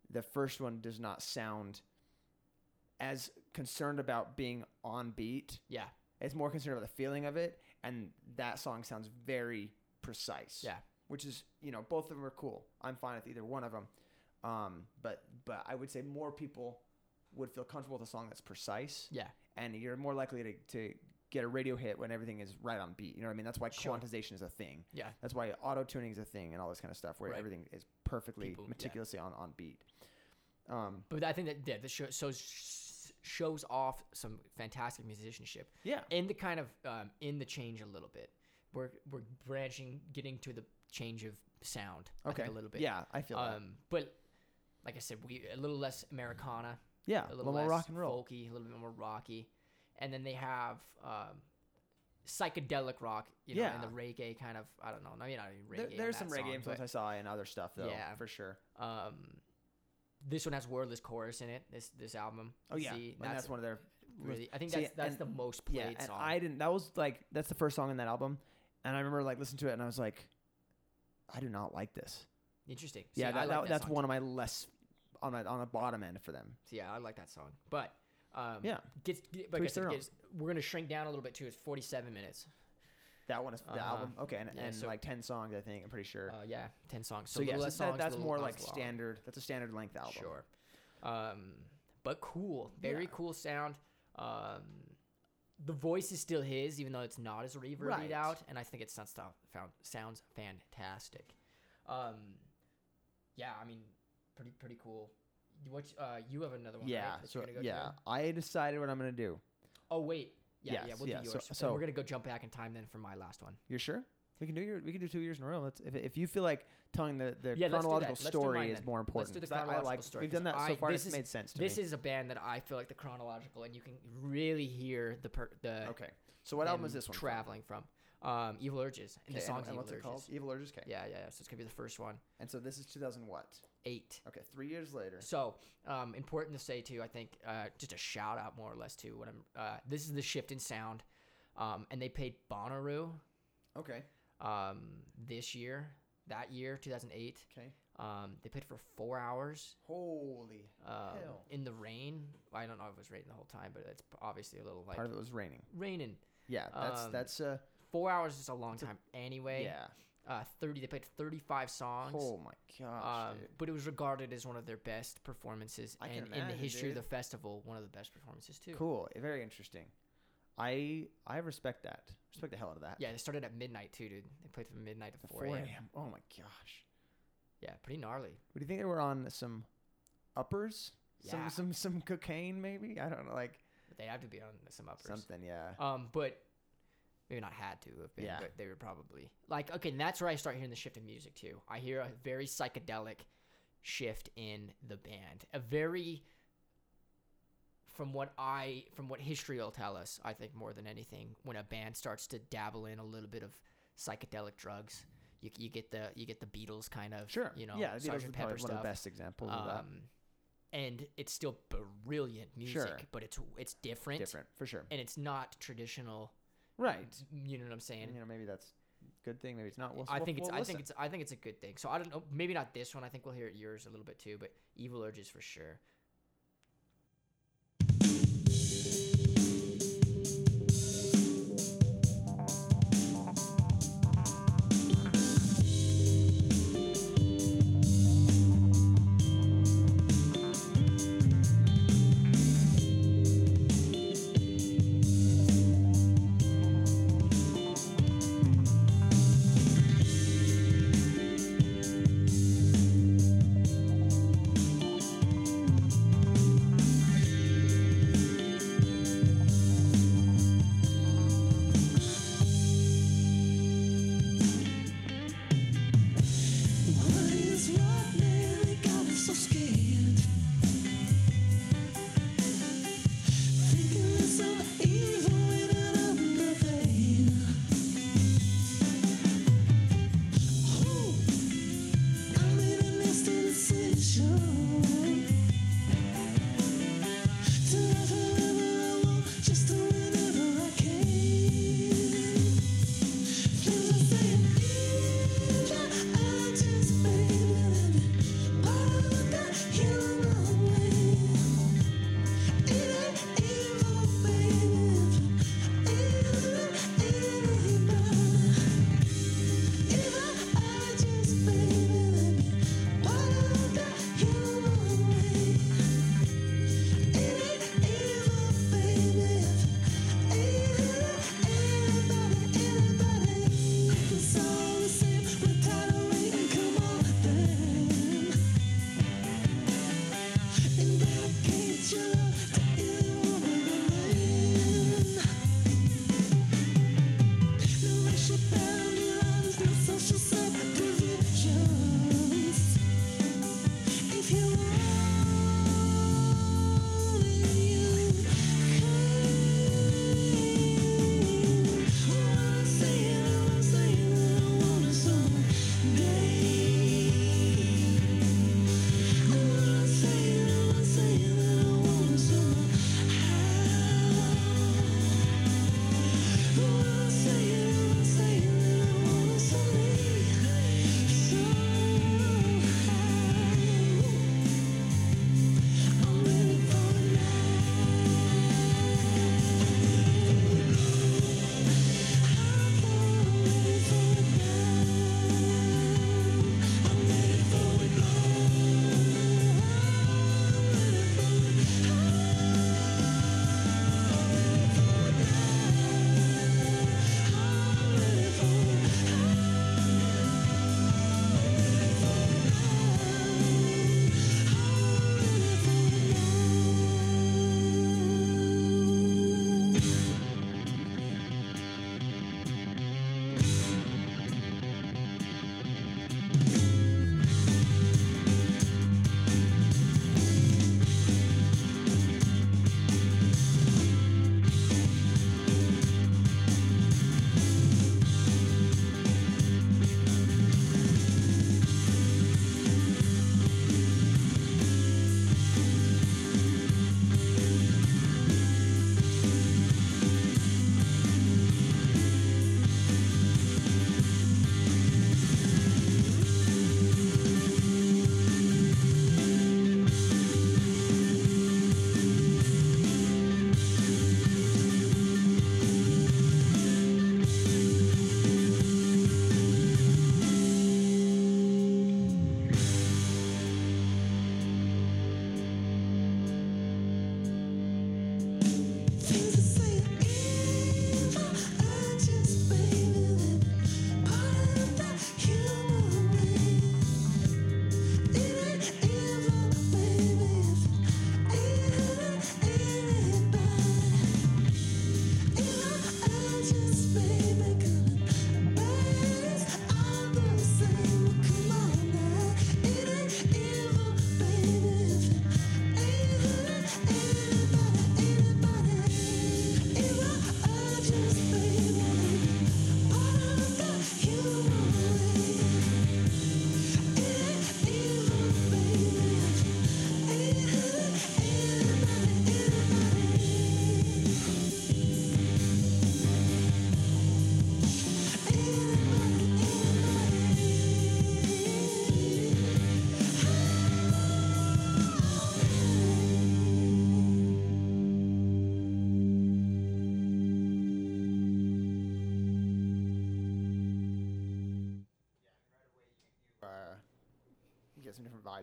Speaker 1: the first one does not sound as concerned about being on beat.
Speaker 2: Yeah,
Speaker 1: It's more concerned about the feeling of it, and that song sounds very precise.
Speaker 2: yeah,
Speaker 1: which is you know both of them are cool. I'm fine with either one of them, um, but but I would say more people would feel comfortable with a song that's precise
Speaker 2: yeah.
Speaker 1: and you're more likely to, to get a radio hit when everything is right on beat. You know what I mean? That's why
Speaker 2: Sure.
Speaker 1: quantization is a thing.
Speaker 2: Yeah.
Speaker 1: That's why auto tuning is a thing and all this kind of stuff where
Speaker 2: Right.
Speaker 1: everything is perfectly
Speaker 2: People- yeah.
Speaker 1: meticulously on, on beat. Um,
Speaker 2: But I think that yeah, this show, shows shows off some fantastic musicianship
Speaker 1: yeah.
Speaker 2: in the kind of um, in the change a little bit. We're we're branching, getting to the change of sound.
Speaker 1: Okay.
Speaker 2: a little bit.
Speaker 1: Yeah, I feel that.
Speaker 2: Um, but like I said, we a little less Americana,
Speaker 1: Yeah,
Speaker 2: a
Speaker 1: a
Speaker 2: little
Speaker 1: little more
Speaker 2: less
Speaker 1: rock and roll.
Speaker 2: folky, a little bit more rocky, and then they have um, psychedelic rock, you know, and the reggae kind of. I don't know. I mean, not even reggae.
Speaker 1: There, there's some reggae influence I saw in other stuff though,
Speaker 2: Yeah.
Speaker 1: for sure.
Speaker 2: Um, this one has wordless chorus in it. This this album.
Speaker 1: Oh yeah,
Speaker 2: See,
Speaker 1: and that's, one of their
Speaker 2: really. I think
Speaker 1: see,
Speaker 2: that's that's
Speaker 1: and-
Speaker 2: the most played
Speaker 1: yeah. And
Speaker 2: song.
Speaker 1: I didn't. That was like that's the first song in that album, and I remember like listening to it and I was like, I do not like this.
Speaker 2: Interesting. See,
Speaker 1: Yeah, that,
Speaker 2: like
Speaker 1: that, that's one of my less on a on the bottom end for them.
Speaker 2: So, yeah, I like that song. But um,
Speaker 1: Yeah.
Speaker 2: gets, get,
Speaker 1: To
Speaker 2: like I said, gets, we're gonna shrink down a little bit too. It's 47 minutes.
Speaker 1: That one is the
Speaker 2: Uh-huh.
Speaker 1: album. Okay, and,
Speaker 2: Yeah,
Speaker 1: and
Speaker 2: so-
Speaker 1: like ten songs, I think. I'm pretty sure.
Speaker 2: Uh, yeah, 10 songs.
Speaker 1: so
Speaker 2: So,
Speaker 1: yeah, so that,
Speaker 2: songs,
Speaker 1: that's more like
Speaker 2: as long.
Speaker 1: standard. That's a standard length album.
Speaker 2: Sure. Um, but cool. Very
Speaker 1: Yeah.
Speaker 2: cool sound. Um, the voice is still his, even though it's not as reverb
Speaker 1: Right.
Speaker 2: out, and I think it sounds found, sounds fantastic. Um, yeah, I mean, pretty pretty cool. what? Uh, you have another one.
Speaker 1: yeah.
Speaker 2: that
Speaker 1: So
Speaker 2: go
Speaker 1: yeah? I decided what I'm gonna do.
Speaker 2: Oh wait. Yeah, yeah. We'll
Speaker 1: yeah,
Speaker 2: do
Speaker 1: so-
Speaker 2: yours. and
Speaker 1: so-
Speaker 2: we're gonna go jump back in time then for my last one.
Speaker 1: You're sure? We can do your. We can do two years in a row. Let's, if, if you feel like telling the, the
Speaker 2: Yeah,
Speaker 1: chronological.
Speaker 2: Let's
Speaker 1: story
Speaker 2: mine
Speaker 1: is more
Speaker 2: Let's
Speaker 1: important.
Speaker 2: do the
Speaker 1: 'cause I- I,
Speaker 2: chronological
Speaker 1: like
Speaker 2: story,
Speaker 1: we've done that so far.
Speaker 2: this is-
Speaker 1: made sense to
Speaker 2: This
Speaker 1: me.
Speaker 2: is a band that I feel like the chronological, and you can really hear the per, the
Speaker 1: okay. So what album is this one?
Speaker 2: traveling from. Um, Evil Urges, and the song's
Speaker 1: and,
Speaker 2: Evil
Speaker 1: what's it called? Evil Urges. Okay.
Speaker 2: Yeah, yeah, yeah. So it's gonna be the first one.
Speaker 1: And so this is 2000 what?
Speaker 2: Eight.
Speaker 1: Okay, three years later.
Speaker 2: So, um, important to say too. I think uh, just a shout out more or less to what I'm. Uh, this is the shift in sound, um, and they paid Bonnaroo
Speaker 1: Okay.
Speaker 2: um, this year. That year, 2008.
Speaker 1: Okay.
Speaker 2: Um, they played for four hours
Speaker 1: Holy.
Speaker 2: um,
Speaker 1: Hell.
Speaker 2: in the rain. I don't know if it was raining the whole time, but it's obviously a little like
Speaker 1: Part of it was raining.
Speaker 2: raining.
Speaker 1: Yeah, that's
Speaker 2: Um,
Speaker 1: that's uh
Speaker 2: Four hours is a long
Speaker 1: It's a-
Speaker 2: time anyway.
Speaker 1: yeah.
Speaker 2: Uh, 30. They played 35 songs.
Speaker 1: Oh my gosh.
Speaker 2: Um, but it was regarded as one of their best performances,
Speaker 1: I
Speaker 2: and in the
Speaker 1: imagine,
Speaker 2: history of the festival, one of the best performances too.
Speaker 1: Cool. Very interesting. I I respect that. Respect the hell out of that.
Speaker 2: Yeah, they started at midnight too, dude. They played from midnight to 4 a.m.
Speaker 1: Oh my gosh.
Speaker 2: Yeah, pretty gnarly.
Speaker 1: What do you think they were on some uppers?
Speaker 2: Yeah.
Speaker 1: Some some some cocaine maybe? I don't know, like
Speaker 2: But they have to be on some uppers.
Speaker 1: something, yeah.
Speaker 2: Um, but maybe not had to have been,
Speaker 1: Yeah.
Speaker 2: but they were probably like okay. And that's where I start hearing the shift in music too. I hear a very psychedelic shift in the band. A very from what I from what history will tell us, I think more than anything, when a band starts to dabble in a little bit of psychedelic drugs, you, you get the you get the Beatles kind of
Speaker 1: Sure.
Speaker 2: you know
Speaker 1: yeah,
Speaker 2: Sgt. Pepper
Speaker 1: probably one of the best examples of that.
Speaker 2: Um, and it's still brilliant music,
Speaker 1: Sure.
Speaker 2: but it's it's different,
Speaker 1: Different, for sure.
Speaker 2: and it's not traditional.
Speaker 1: Right.
Speaker 2: You know what I'm saying?
Speaker 1: You know, maybe that's a good thing. Maybe it's not. We'll,
Speaker 2: I
Speaker 1: we'll-
Speaker 2: think it's
Speaker 1: we'll
Speaker 2: I think it's I think it's a good thing. So I don't know, maybe not this one. I think we'll hear it yours a little bit too, but Evil Urges for sure.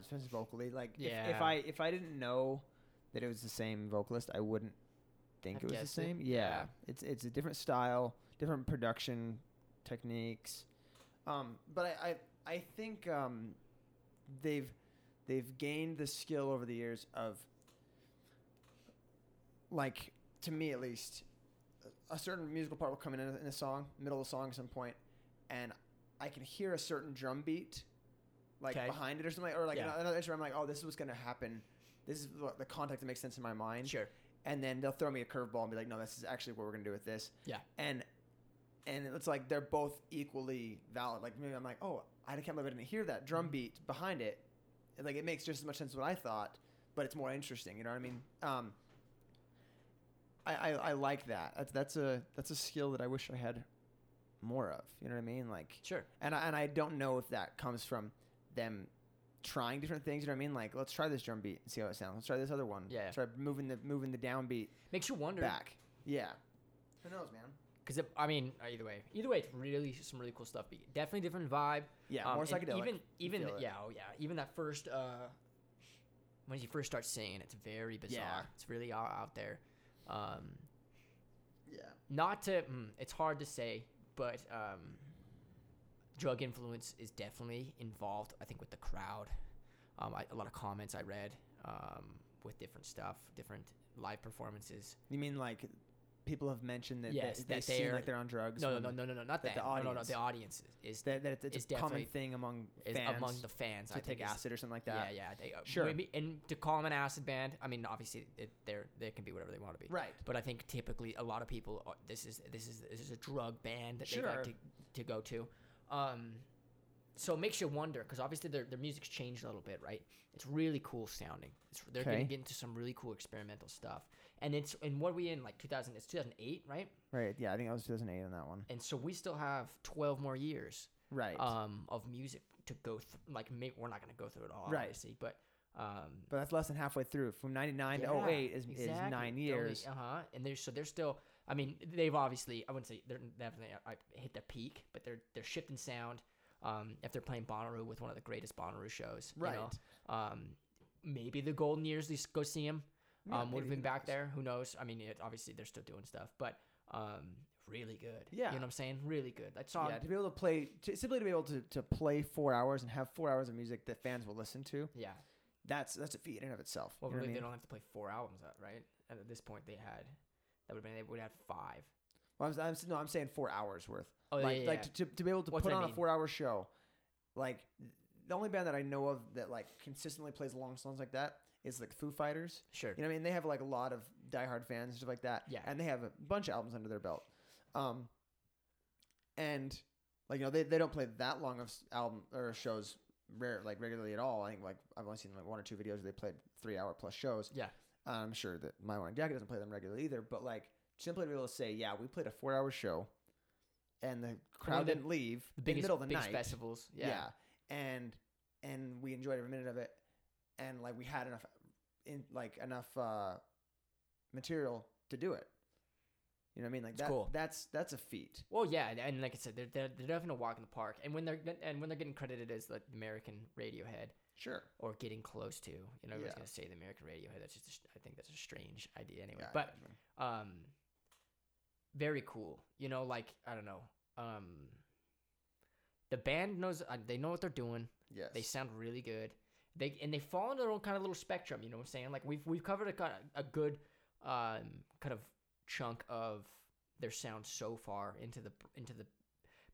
Speaker 1: Some different vibes, especially vocally. Like if, if I if I didn't know that it was the same vocalist, I wouldn't think
Speaker 2: Have
Speaker 1: it was the
Speaker 2: guessed it?
Speaker 1: same. Yeah.
Speaker 2: Yeah.
Speaker 1: it's it's a different style, different production techniques. Um, but I I, I think um, they've they've gained the skill over the years of like to me at least a certain musical part will come in in a, in a song middle of the song at some point and i can hear a certain drum beat like
Speaker 2: 'Kay.
Speaker 1: behind it or something or like
Speaker 2: Yeah.
Speaker 1: another instrument i'm like oh this is what's going to happen this is what the context that makes sense in my mind
Speaker 2: Sure.
Speaker 1: and then they'll throw me a curveball and be like no this is actually what we're going to do with this
Speaker 2: Yeah.
Speaker 1: and and it's like they're both equally valid like maybe i'm like oh i can't believe i didn't hear that
Speaker 2: Mm-hmm.
Speaker 1: drum beat behind it like it makes just as much sense as what i thought but it's more interesting you know what i mean um I, I, I like that. That's that's a that's a skill that I wish I had more of. You know what I mean? Like,
Speaker 2: Sure.
Speaker 1: and I, and I don't know if that comes from them trying different things. You know what I mean? Like, let's try this drum beat and see how it sounds. Let's try this other one.
Speaker 2: Yeah.
Speaker 1: Try moving the moving the downbeat
Speaker 2: Makes you wonder.
Speaker 1: back. Yeah. Who knows, man?
Speaker 2: Because I mean, uh, either way, either way, it's really some really cool stuff. But definitely different vibe.
Speaker 1: Yeah,
Speaker 2: Um,
Speaker 1: more psychedelic.
Speaker 2: Even even
Speaker 1: feel it.
Speaker 2: yeah, oh yeah, even that first uh, when you first start singing, it's very bizarre.
Speaker 1: Yeah.
Speaker 2: It's really out, out there. Um,
Speaker 1: Yeah.
Speaker 2: not to, mm, it's hard to say, but um, drug influence is definitely involved. I think with the crowd, um, I, a lot of comments I read um, with different stuff, different live performances.
Speaker 1: You mean like people have mentioned that
Speaker 2: Yes,
Speaker 1: they, they
Speaker 2: that
Speaker 1: seem
Speaker 2: they're-
Speaker 1: like they're on drugs?
Speaker 2: No, no, no, no, no, no, not
Speaker 1: that
Speaker 2: that.
Speaker 1: the
Speaker 2: no, no, no.
Speaker 1: audience-
Speaker 2: The audience is
Speaker 1: That, that it's, it's a common thing among
Speaker 2: is
Speaker 1: fans
Speaker 2: among the fans.
Speaker 1: to
Speaker 2: I
Speaker 1: take acid or something like that.
Speaker 2: Yeah, yeah. They, uh,
Speaker 1: Sure.
Speaker 2: Maybe, and to call them an acid band, I mean, obviously, it, they're they can be whatever they want to be.
Speaker 1: Right.
Speaker 2: But I think typically a lot of people, are, this is this is this is a drug band that they like to, to go to. Um, so it makes you wonder because obviously their their music's changed a little bit, right? It's really cool sounding. It's they're
Speaker 1: Okay.
Speaker 2: gonna get into some really cool experimental stuff. And it's and what are we in like 2000? It's 2008, right?
Speaker 1: Right. Yeah, I think I was 2008 on that one.
Speaker 2: And so we still have 12 more years
Speaker 1: Right.
Speaker 2: um, of music to go through. Like, we're not gonna go through it all,
Speaker 1: Right.
Speaker 2: obviously, but. Um,
Speaker 1: but that's less than halfway through. From 99 to 08 is, is nine years.
Speaker 2: Uh huh. And they're so they're still. I mean, they've obviously. I wouldn't say they're definitely I, hit their peak, but they're they're shifting sound. Um, if they're playing Bonnaroo with one of the greatest Bonnaroo shows, You know? Um, maybe the golden years. They go see him.
Speaker 1: Yeah,
Speaker 2: um, would have been back there. Who knows? I mean, it, obviously they're still doing stuff, but um, really good.
Speaker 1: Yeah.
Speaker 2: You know what I'm saying? Really good. That song.
Speaker 1: Yeah, to be able to play, to, simply to be able to, to play four hours and have four hours of music that fans will listen to,
Speaker 2: yeah.
Speaker 1: that's that's a feat in and of itself.
Speaker 2: Well,
Speaker 1: you know what I
Speaker 2: really, they don't have to play four albums, uh, right? At this point, they had that would have been they would have five.
Speaker 1: Well, I'm, I'm, no, I'm saying four hours worth.
Speaker 2: Oh,
Speaker 1: like,
Speaker 2: yeah,
Speaker 1: like
Speaker 2: yeah.
Speaker 1: To, to, to be able to
Speaker 2: What's
Speaker 1: put on a four hour show, like the only band that I know of that like consistently plays long songs like that is like Foo Fighters.
Speaker 2: Sure.
Speaker 1: You know what I mean? They have like a lot of diehard fans and stuff like that.
Speaker 2: Yeah.
Speaker 1: And they have a bunch of albums under their belt. Um, and like you know they, they don't play that long of album or shows rare like regularly at all. I think like I've only seen like one or two videos where they played three hour plus shows.
Speaker 2: Yeah.
Speaker 1: I'm sure that My Morning Jacket doesn't play them regularly either. But like simply to be able to say, yeah, we played a four hour show, and the crowd
Speaker 2: the-
Speaker 1: didn't leave
Speaker 2: the
Speaker 1: in the middle of the
Speaker 2: biggest
Speaker 1: night.
Speaker 2: festivals. Yeah.
Speaker 1: and and we enjoyed every minute of it, and like we had enough in like enough uh, material to do it. You know what I mean? Like
Speaker 2: It's
Speaker 1: that.
Speaker 2: cool.
Speaker 1: That's that's a feat.
Speaker 2: Well, yeah, and, and like I said, they're, they're they're definitely a walk in the park. And when they're and when they're getting credited as like the American Radiohead
Speaker 1: Sure.
Speaker 2: or getting close to, you know, everyone's
Speaker 1: Yeah.
Speaker 2: gonna say the American Radiohead. That's just a, I think that's a strange idea anyway.
Speaker 1: Yeah,
Speaker 2: but um, very cool. You know, like I don't know. Um, the band knows uh, they know what they're doing.
Speaker 1: yes.
Speaker 2: They sound really good. They and they fall into their own kind of little spectrum. You know what I'm saying? Like we've we've covered a a good um, kind of chunk of their sound so far into the into the.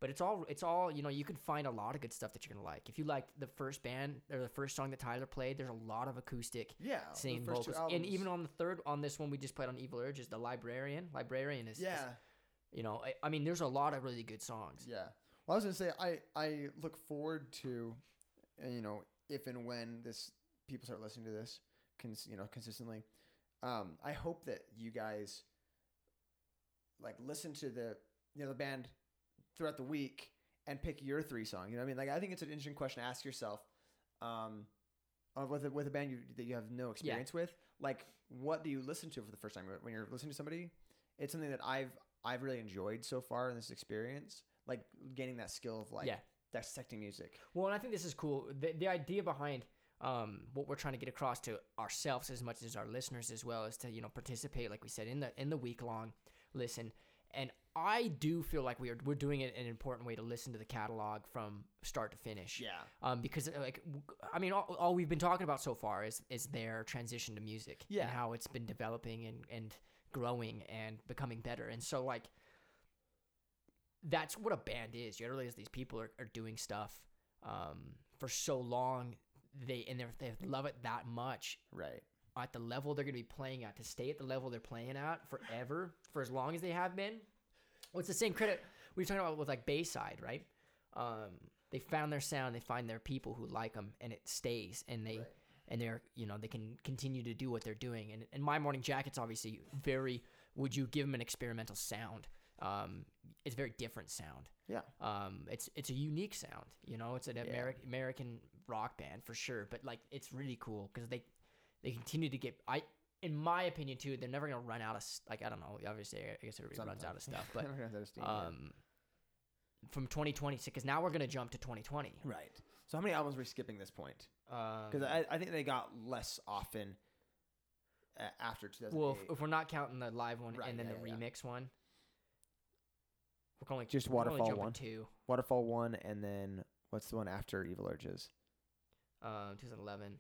Speaker 2: But it's all it's all you know. You can find a lot of good stuff that you're gonna like. If you liked the first band or the first song that Tyler played, there's a lot of acoustic
Speaker 1: yeah.
Speaker 2: singing vocals, and even on the third on this one we just played on Evil Urges, the Librarian. Librarian is is-
Speaker 1: yeah.
Speaker 2: you know I, I mean there's a lot of really good songs.
Speaker 1: Yeah. Well, I was gonna say I I look forward to, you know, if and when this people start listening to this, cons- you know, consistently. Um, I hope that you guys like listen to the you know the band throughout the week and pick your three song. You know what I mean? Like I think it's an interesting question to ask yourself. Um, with a, with a band you, that you have no experience with, like what do you listen to for the first time when you're listening to somebody? It's something that I've I've really enjoyed so far in this experience, like gaining that skill of like
Speaker 2: Yeah.
Speaker 1: dissecting music.
Speaker 2: Well, and I think this is cool. The, the idea behind um, what we're trying to get across to ourselves as much as our listeners as well is to you know participate, like we said, in the in the week long listen. And I do feel like we are we're doing it in an important way to listen to the catalog from start to finish.
Speaker 1: Yeah.
Speaker 2: Um, because uh, like I mean, all, all we've been talking about so far is is their transition to music.
Speaker 1: Yeah.
Speaker 2: And how it's been developing and and growing and becoming better. And so like that's what a band is. You realize these people are, are doing stuff um, for so long. They and they they love it that much
Speaker 1: Right.
Speaker 2: At the level they're going to be playing at to stay at the level they're playing at forever for as long as they have been. Well, it's the same credit we were talking about with like Bayside, right? Um, they found their sound, they find their people who like them, and it stays, and they and they're you know they can continue to do what they're doing. And and my morning jacket's obviously very. Would you give them an experimental sound? Um, it's a very different sound.
Speaker 1: Yeah.
Speaker 2: Um, it's it's a unique sound. You know, it's an Ameri- American rock band for sure. But like, it's really cool because they they continue to get. I, in my opinion, too, they're never gonna run out of like I don't know. Obviously, I guess everybody runs out of stuff, but
Speaker 1: Never gonna have steam, yeah.
Speaker 2: um, from 2020 because now we're gonna jump to 2020.
Speaker 1: right. So how many albums are we skipping this point?
Speaker 2: Um,
Speaker 1: Because I, I think they got less often after 2008.
Speaker 2: well, if, if we're not counting the live one
Speaker 1: Right,
Speaker 2: and then
Speaker 1: yeah,
Speaker 2: the
Speaker 1: yeah, yeah.
Speaker 2: remix one, we're only
Speaker 1: Just
Speaker 2: we're
Speaker 1: Waterfall
Speaker 2: jumping
Speaker 1: one?
Speaker 2: two.
Speaker 1: Waterfall one, and then what's the one after Evil Urges?
Speaker 2: Um, 2011.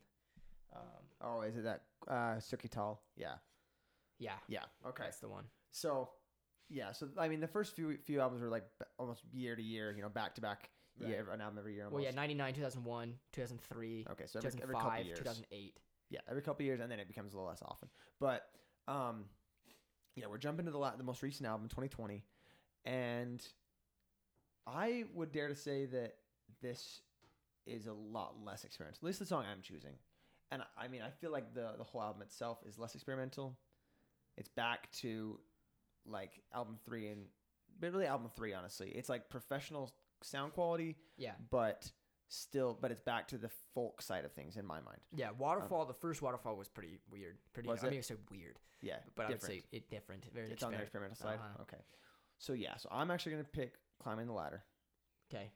Speaker 2: Um,
Speaker 1: Oh, is it that uh, Circuital? Yeah.
Speaker 2: yeah,
Speaker 1: Yeah. Okay.
Speaker 2: that's the one.
Speaker 1: So, yeah. So I mean, the first few few albums were like b- almost year to year, you know, back to back,
Speaker 2: Right.
Speaker 1: year an album every year. Almost.
Speaker 2: Well, yeah, 99, 2001, 2003,
Speaker 1: Okay, so every, every
Speaker 2: 2005,
Speaker 1: couple years.
Speaker 2: 2008.
Speaker 1: Yeah, every couple years, and then it becomes a little less often. But um, yeah, we're jumping to the la- the most recent album, 2020, and I would dare to say that this is a lot less experimental. At least the song I'm choosing, and I- mean, I feel like the the whole album itself is less experimental. It's back to like album three and but really album three honestly it's like professional sound quality
Speaker 2: Yeah.
Speaker 1: but still but it's back to the folk side of things in my mind
Speaker 2: Yeah, Waterfall. the first Waterfall was pretty weird. Pretty.
Speaker 1: Was
Speaker 2: I
Speaker 1: it?
Speaker 2: mean, I say weird,
Speaker 1: yeah
Speaker 2: but I would
Speaker 1: different.
Speaker 2: say it different. Very.
Speaker 1: it's on
Speaker 2: the
Speaker 1: experimental side
Speaker 2: Uh-huh.
Speaker 1: okay so yeah so i'm actually going to pick climbing the ladder
Speaker 2: Okay.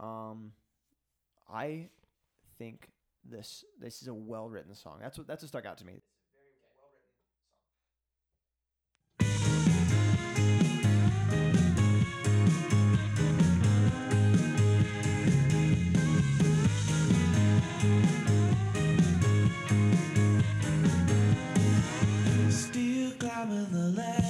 Speaker 1: um i think this this is a well written song. That's what that's what stuck out to me.
Speaker 3: Still climbing the ladder,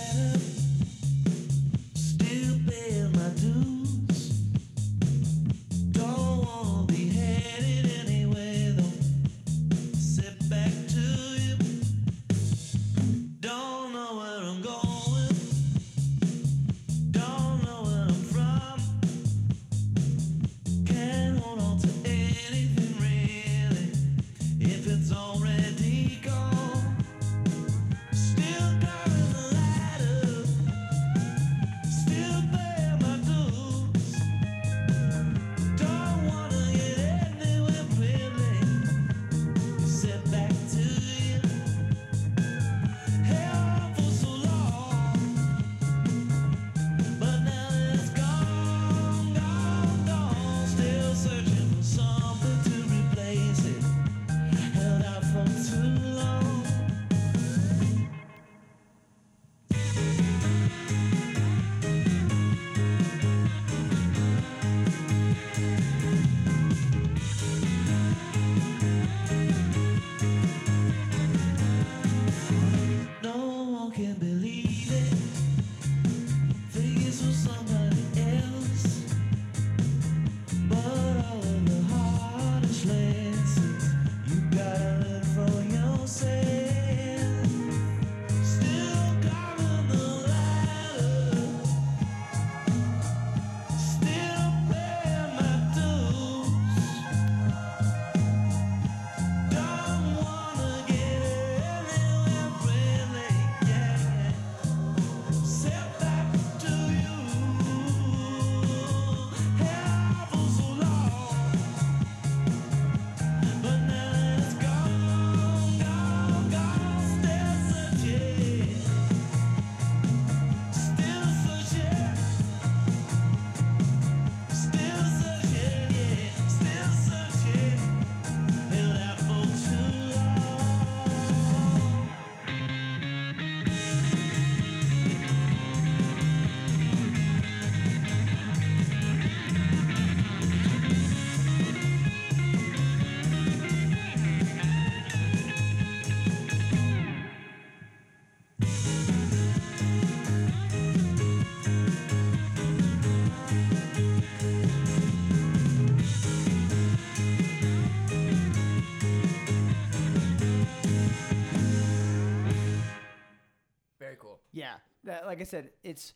Speaker 1: like I said, it's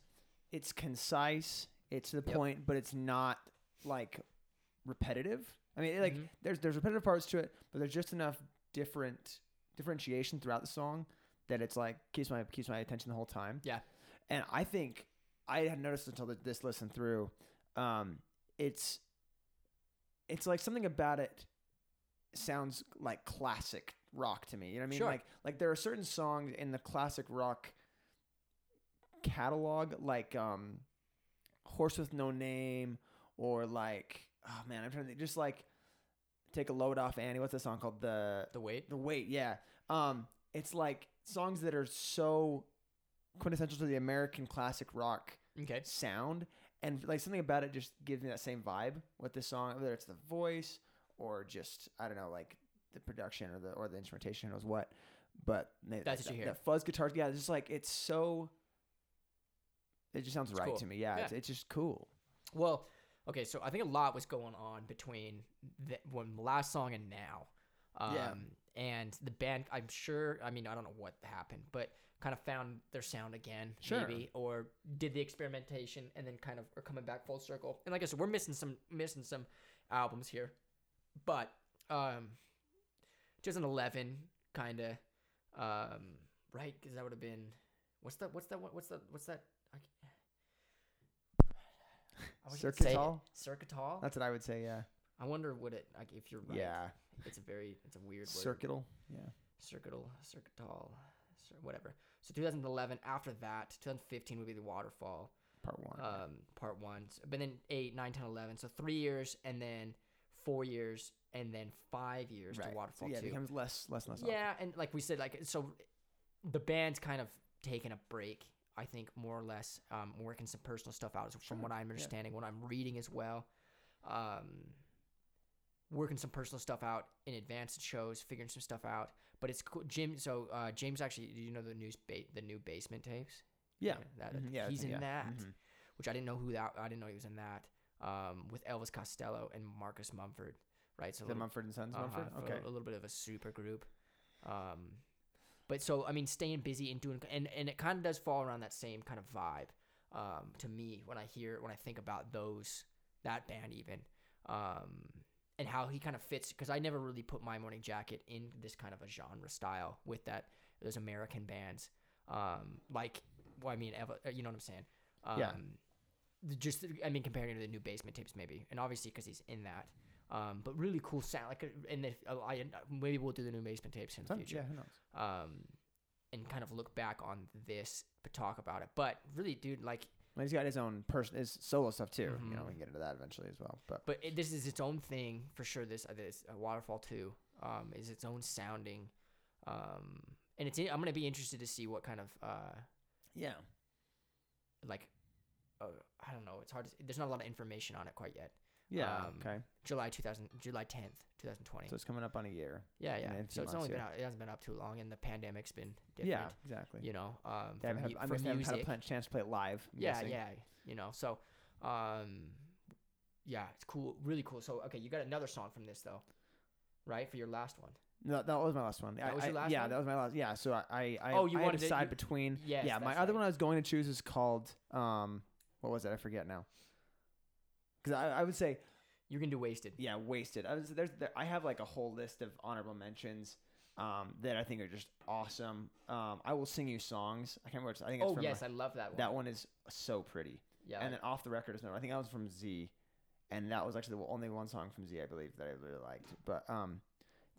Speaker 1: it's concise, it's to the
Speaker 2: Yep.
Speaker 1: point, but it's not like repetitive. I mean, like
Speaker 2: Mhm.
Speaker 1: there's there's repetitive parts to it, but there's just enough different differentiation throughout the song that it's like keeps my keeps my attention the whole time.
Speaker 2: Yeah.
Speaker 1: And I think I had noticed until th- this listen through, um, it's it's like something about it sounds like classic rock to me. You know what I mean?
Speaker 2: Sure.
Speaker 1: Like like there are certain songs in the classic rock catalog, like um, "Horse with No Name" or like oh man, I'm trying to think, just like take a load off Annie. What's the song called? The
Speaker 2: The weight.
Speaker 1: the weight. Yeah. Um, it's like songs that are so quintessential to the American classic rock
Speaker 2: Okay.
Speaker 1: sound and like something about it just gives me that same vibe with this song whether it's the voice or just i don't know like the production or the or the instrumentation who knows what but they-
Speaker 2: That's what
Speaker 1: that,
Speaker 2: you hear.
Speaker 1: that fuzz guitars yeah it's just like it's so it just sounds
Speaker 2: It's
Speaker 1: right
Speaker 2: cool.
Speaker 1: to me yeah,
Speaker 2: Yeah.
Speaker 1: It's, it's just cool
Speaker 2: Well, okay, so I think a lot was going on between the, when the last song and now. Um,
Speaker 1: Yeah.
Speaker 2: And the band, I'm sure, I mean, I don't know what happened, but kind of found their sound again,
Speaker 1: Sure.
Speaker 2: maybe, or did the experimentation and then kind of are coming back full circle. And like I said, we're missing some missing some albums here, but um, 2011 kind of um, right because that would have been what's that what's that what's that what's that I, I wish I could say it.
Speaker 1: Circuitol?
Speaker 2: Circuitol.
Speaker 1: that's what i would say yeah
Speaker 2: I wonder what it like if you're right.
Speaker 1: yeah
Speaker 2: It's a very it's a weird word.
Speaker 1: circuital yeah
Speaker 2: Circuital, circuitol, cir- whatever. So 2011. After that, 2015 would be the waterfall,
Speaker 1: part one
Speaker 2: um, part one. S- But then eight, nine, ten, eleven. So three years, and then four years, and then five years
Speaker 1: right
Speaker 2: to waterfall
Speaker 1: so, yeah it becomes less less less often.
Speaker 2: Yeah, and like we said, like so, the band's kind of taken a break. I think more or less, um, working some personal stuff out from
Speaker 1: Sure,
Speaker 2: what I'm
Speaker 1: yeah.
Speaker 2: understanding, what I'm reading as well. Um, working some personal stuff out in advance of shows, figuring some stuff out. But it's cool. Jim, so uh, James actually, do you know the news ba- the new basement tapes?
Speaker 1: yeah
Speaker 2: that,
Speaker 1: Mhm, yeah
Speaker 2: he's in
Speaker 1: yeah.
Speaker 2: that,
Speaker 1: Mhm.
Speaker 2: which I didn't know who that. I didn't know he was in that. Um, with Elvis Costello and Marcus Mumford, right? So
Speaker 1: the
Speaker 2: little-
Speaker 1: mumford and sons
Speaker 2: uh-huh,
Speaker 1: mumford
Speaker 2: for
Speaker 1: okay
Speaker 2: a little bit of a super group. Um, but so I mean, staying busy and doing, and and it kind of does fall around that same kind of vibe. Um, to me, when I hear when I think about those that band even, um, and how he kind of fits because I never really put my morning jacket in this kind of a genre style with that those American bands. Um, like, well, I mean, Eva, uh, you know what I'm saying? Um,
Speaker 1: Yeah.
Speaker 2: Just, I mean, comparing to the new basement tapes, maybe, and obviously because he's in that. Um, but really cool sound. Like, uh, and if, uh, I maybe we'll do the new basement tapes in the future.
Speaker 1: yeah who knows
Speaker 2: Um, and kind of look back on this, but talk about it. But really, dude, like,
Speaker 1: Well, he's got his own person, his solo stuff too. You know, we can get into that eventually as well. But
Speaker 2: but it, this is its own thing for sure. This uh, this uh, Waterfall II um, is its own sounding, um, and it's I'm gonna be interested to see what kind of uh,
Speaker 1: yeah,
Speaker 2: like uh, I don't know. It's hard. To, there's not a lot of information on it quite yet.
Speaker 1: Yeah,
Speaker 2: Um,
Speaker 1: okay.
Speaker 2: July 2000, July 10th, 2020.
Speaker 1: So it's coming up on a year.
Speaker 2: yeah, yeah. So it's
Speaker 1: months,
Speaker 2: only been out, it hasn't been up too long, and the pandemic's been different.
Speaker 1: Yeah, exactly.
Speaker 2: You know, um,
Speaker 1: They
Speaker 2: for,
Speaker 1: haven't had,
Speaker 2: mu-
Speaker 1: I
Speaker 2: for
Speaker 1: must haven't had a chance to play it live. I'm
Speaker 2: yeah,
Speaker 1: guessing.
Speaker 2: yeah. You know, so um, yeah, it's cool, really cool. So okay, you got another song from this though, right? For your last one.
Speaker 1: No, that was my last one.
Speaker 2: That
Speaker 1: I-
Speaker 2: was your last
Speaker 1: yeah,
Speaker 2: one?
Speaker 1: that was my last. Yeah, so I, I, I
Speaker 2: Oh, you
Speaker 1: I
Speaker 2: wanted
Speaker 1: to
Speaker 2: to-
Speaker 1: decide
Speaker 2: you-
Speaker 1: between.
Speaker 2: Yes,
Speaker 1: yeah, my
Speaker 2: that's
Speaker 1: other one I was going to choose is called um, what was it? I forget now. Because I, I would say
Speaker 2: You're gonna do wasted.
Speaker 1: yeah, wasted. I was there's there, I have like a whole list of honorable mentions. Um, that I think are just awesome. Um, I will sing you songs. I can't remember. I think it's
Speaker 2: Oh
Speaker 1: from
Speaker 2: yes, I love that one.
Speaker 1: that one is so pretty.
Speaker 2: Yeah.
Speaker 1: And then off the record is no, I think that was from Z, and that was actually the only one song from Z I believe that I really liked. But um,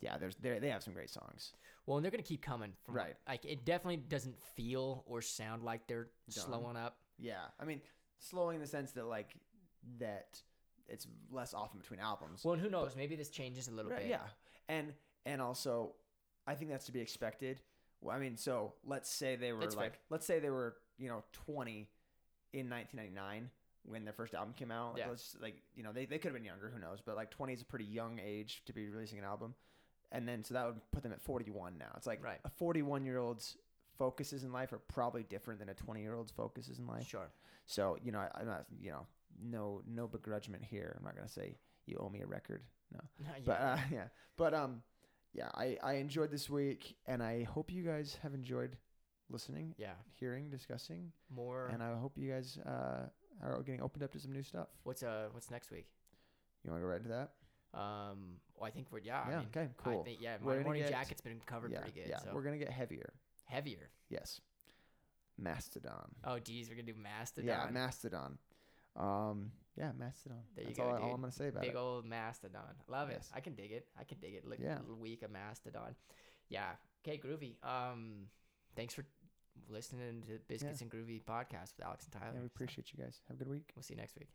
Speaker 1: yeah, there's they they have some great songs.
Speaker 2: well, and they're gonna keep coming. From
Speaker 1: Right.
Speaker 2: Like it definitely doesn't feel or sound like they're
Speaker 1: Done.
Speaker 2: slowing up.
Speaker 1: Yeah, I mean, slowing in the sense that like that it's less often between albums.
Speaker 2: Well, and who knows? Maybe this changes a little
Speaker 1: Right,
Speaker 2: bit.
Speaker 1: yeah, and and also, I think that's to be expected. Well, I mean, so let's say they were
Speaker 2: That's fair.
Speaker 1: like, let's say they were you know 20 in 1999 when their first album came out. Like,
Speaker 2: Yeah.
Speaker 1: let's just, like you know they they could have been younger, who knows? But like 20 is a pretty young age to be releasing an album, and then so that would put them at 41 now. It's like
Speaker 2: Right.
Speaker 1: a 41 year old's focuses in life are probably different than a 20 year old's focuses in life.
Speaker 2: Sure.
Speaker 1: So you know, I, I'm not, you know, no, no begrudgment here. I'm not gonna say you owe me a record. No, but uh, yeah, but um, yeah, I I enjoyed this week, and I hope you guys have enjoyed listening,
Speaker 2: Yeah,
Speaker 1: hearing, discussing,
Speaker 2: more.
Speaker 1: and I hope you guys uh, are getting opened up to some new stuff.
Speaker 2: what's uh what's next week?
Speaker 1: You want to go right into that?
Speaker 2: Um, well, I think we're yeah.
Speaker 1: yeah.
Speaker 2: I mean,
Speaker 1: okay. Cool.
Speaker 2: I think yeah,
Speaker 1: We're
Speaker 2: my morning
Speaker 1: get-
Speaker 2: jacket's been covered
Speaker 1: yeah.
Speaker 2: pretty good.
Speaker 1: Yeah.
Speaker 2: so
Speaker 1: We're gonna get heavier.
Speaker 2: heavier.
Speaker 1: Yes. Mastodon.
Speaker 2: Oh, geez, we're gonna do Mastodon.
Speaker 1: Yeah, Mastodon. Um, yeah, Mastodon.
Speaker 2: There you
Speaker 1: That's
Speaker 2: go,
Speaker 1: all, all. I'm gonna say about
Speaker 2: Big
Speaker 1: it.
Speaker 2: old Mastodon. Love
Speaker 1: Yes.
Speaker 2: it. I can dig it. I can dig it. Like
Speaker 1: Yeah.
Speaker 2: a little week of Mastodon. Yeah. Okay, groovy. Um, thanks for listening to Biscuits and Groovy podcast with Alex and Tyler.
Speaker 1: Yeah, we
Speaker 2: So,
Speaker 1: appreciate you guys. Have a good week.
Speaker 2: We'll see you next week.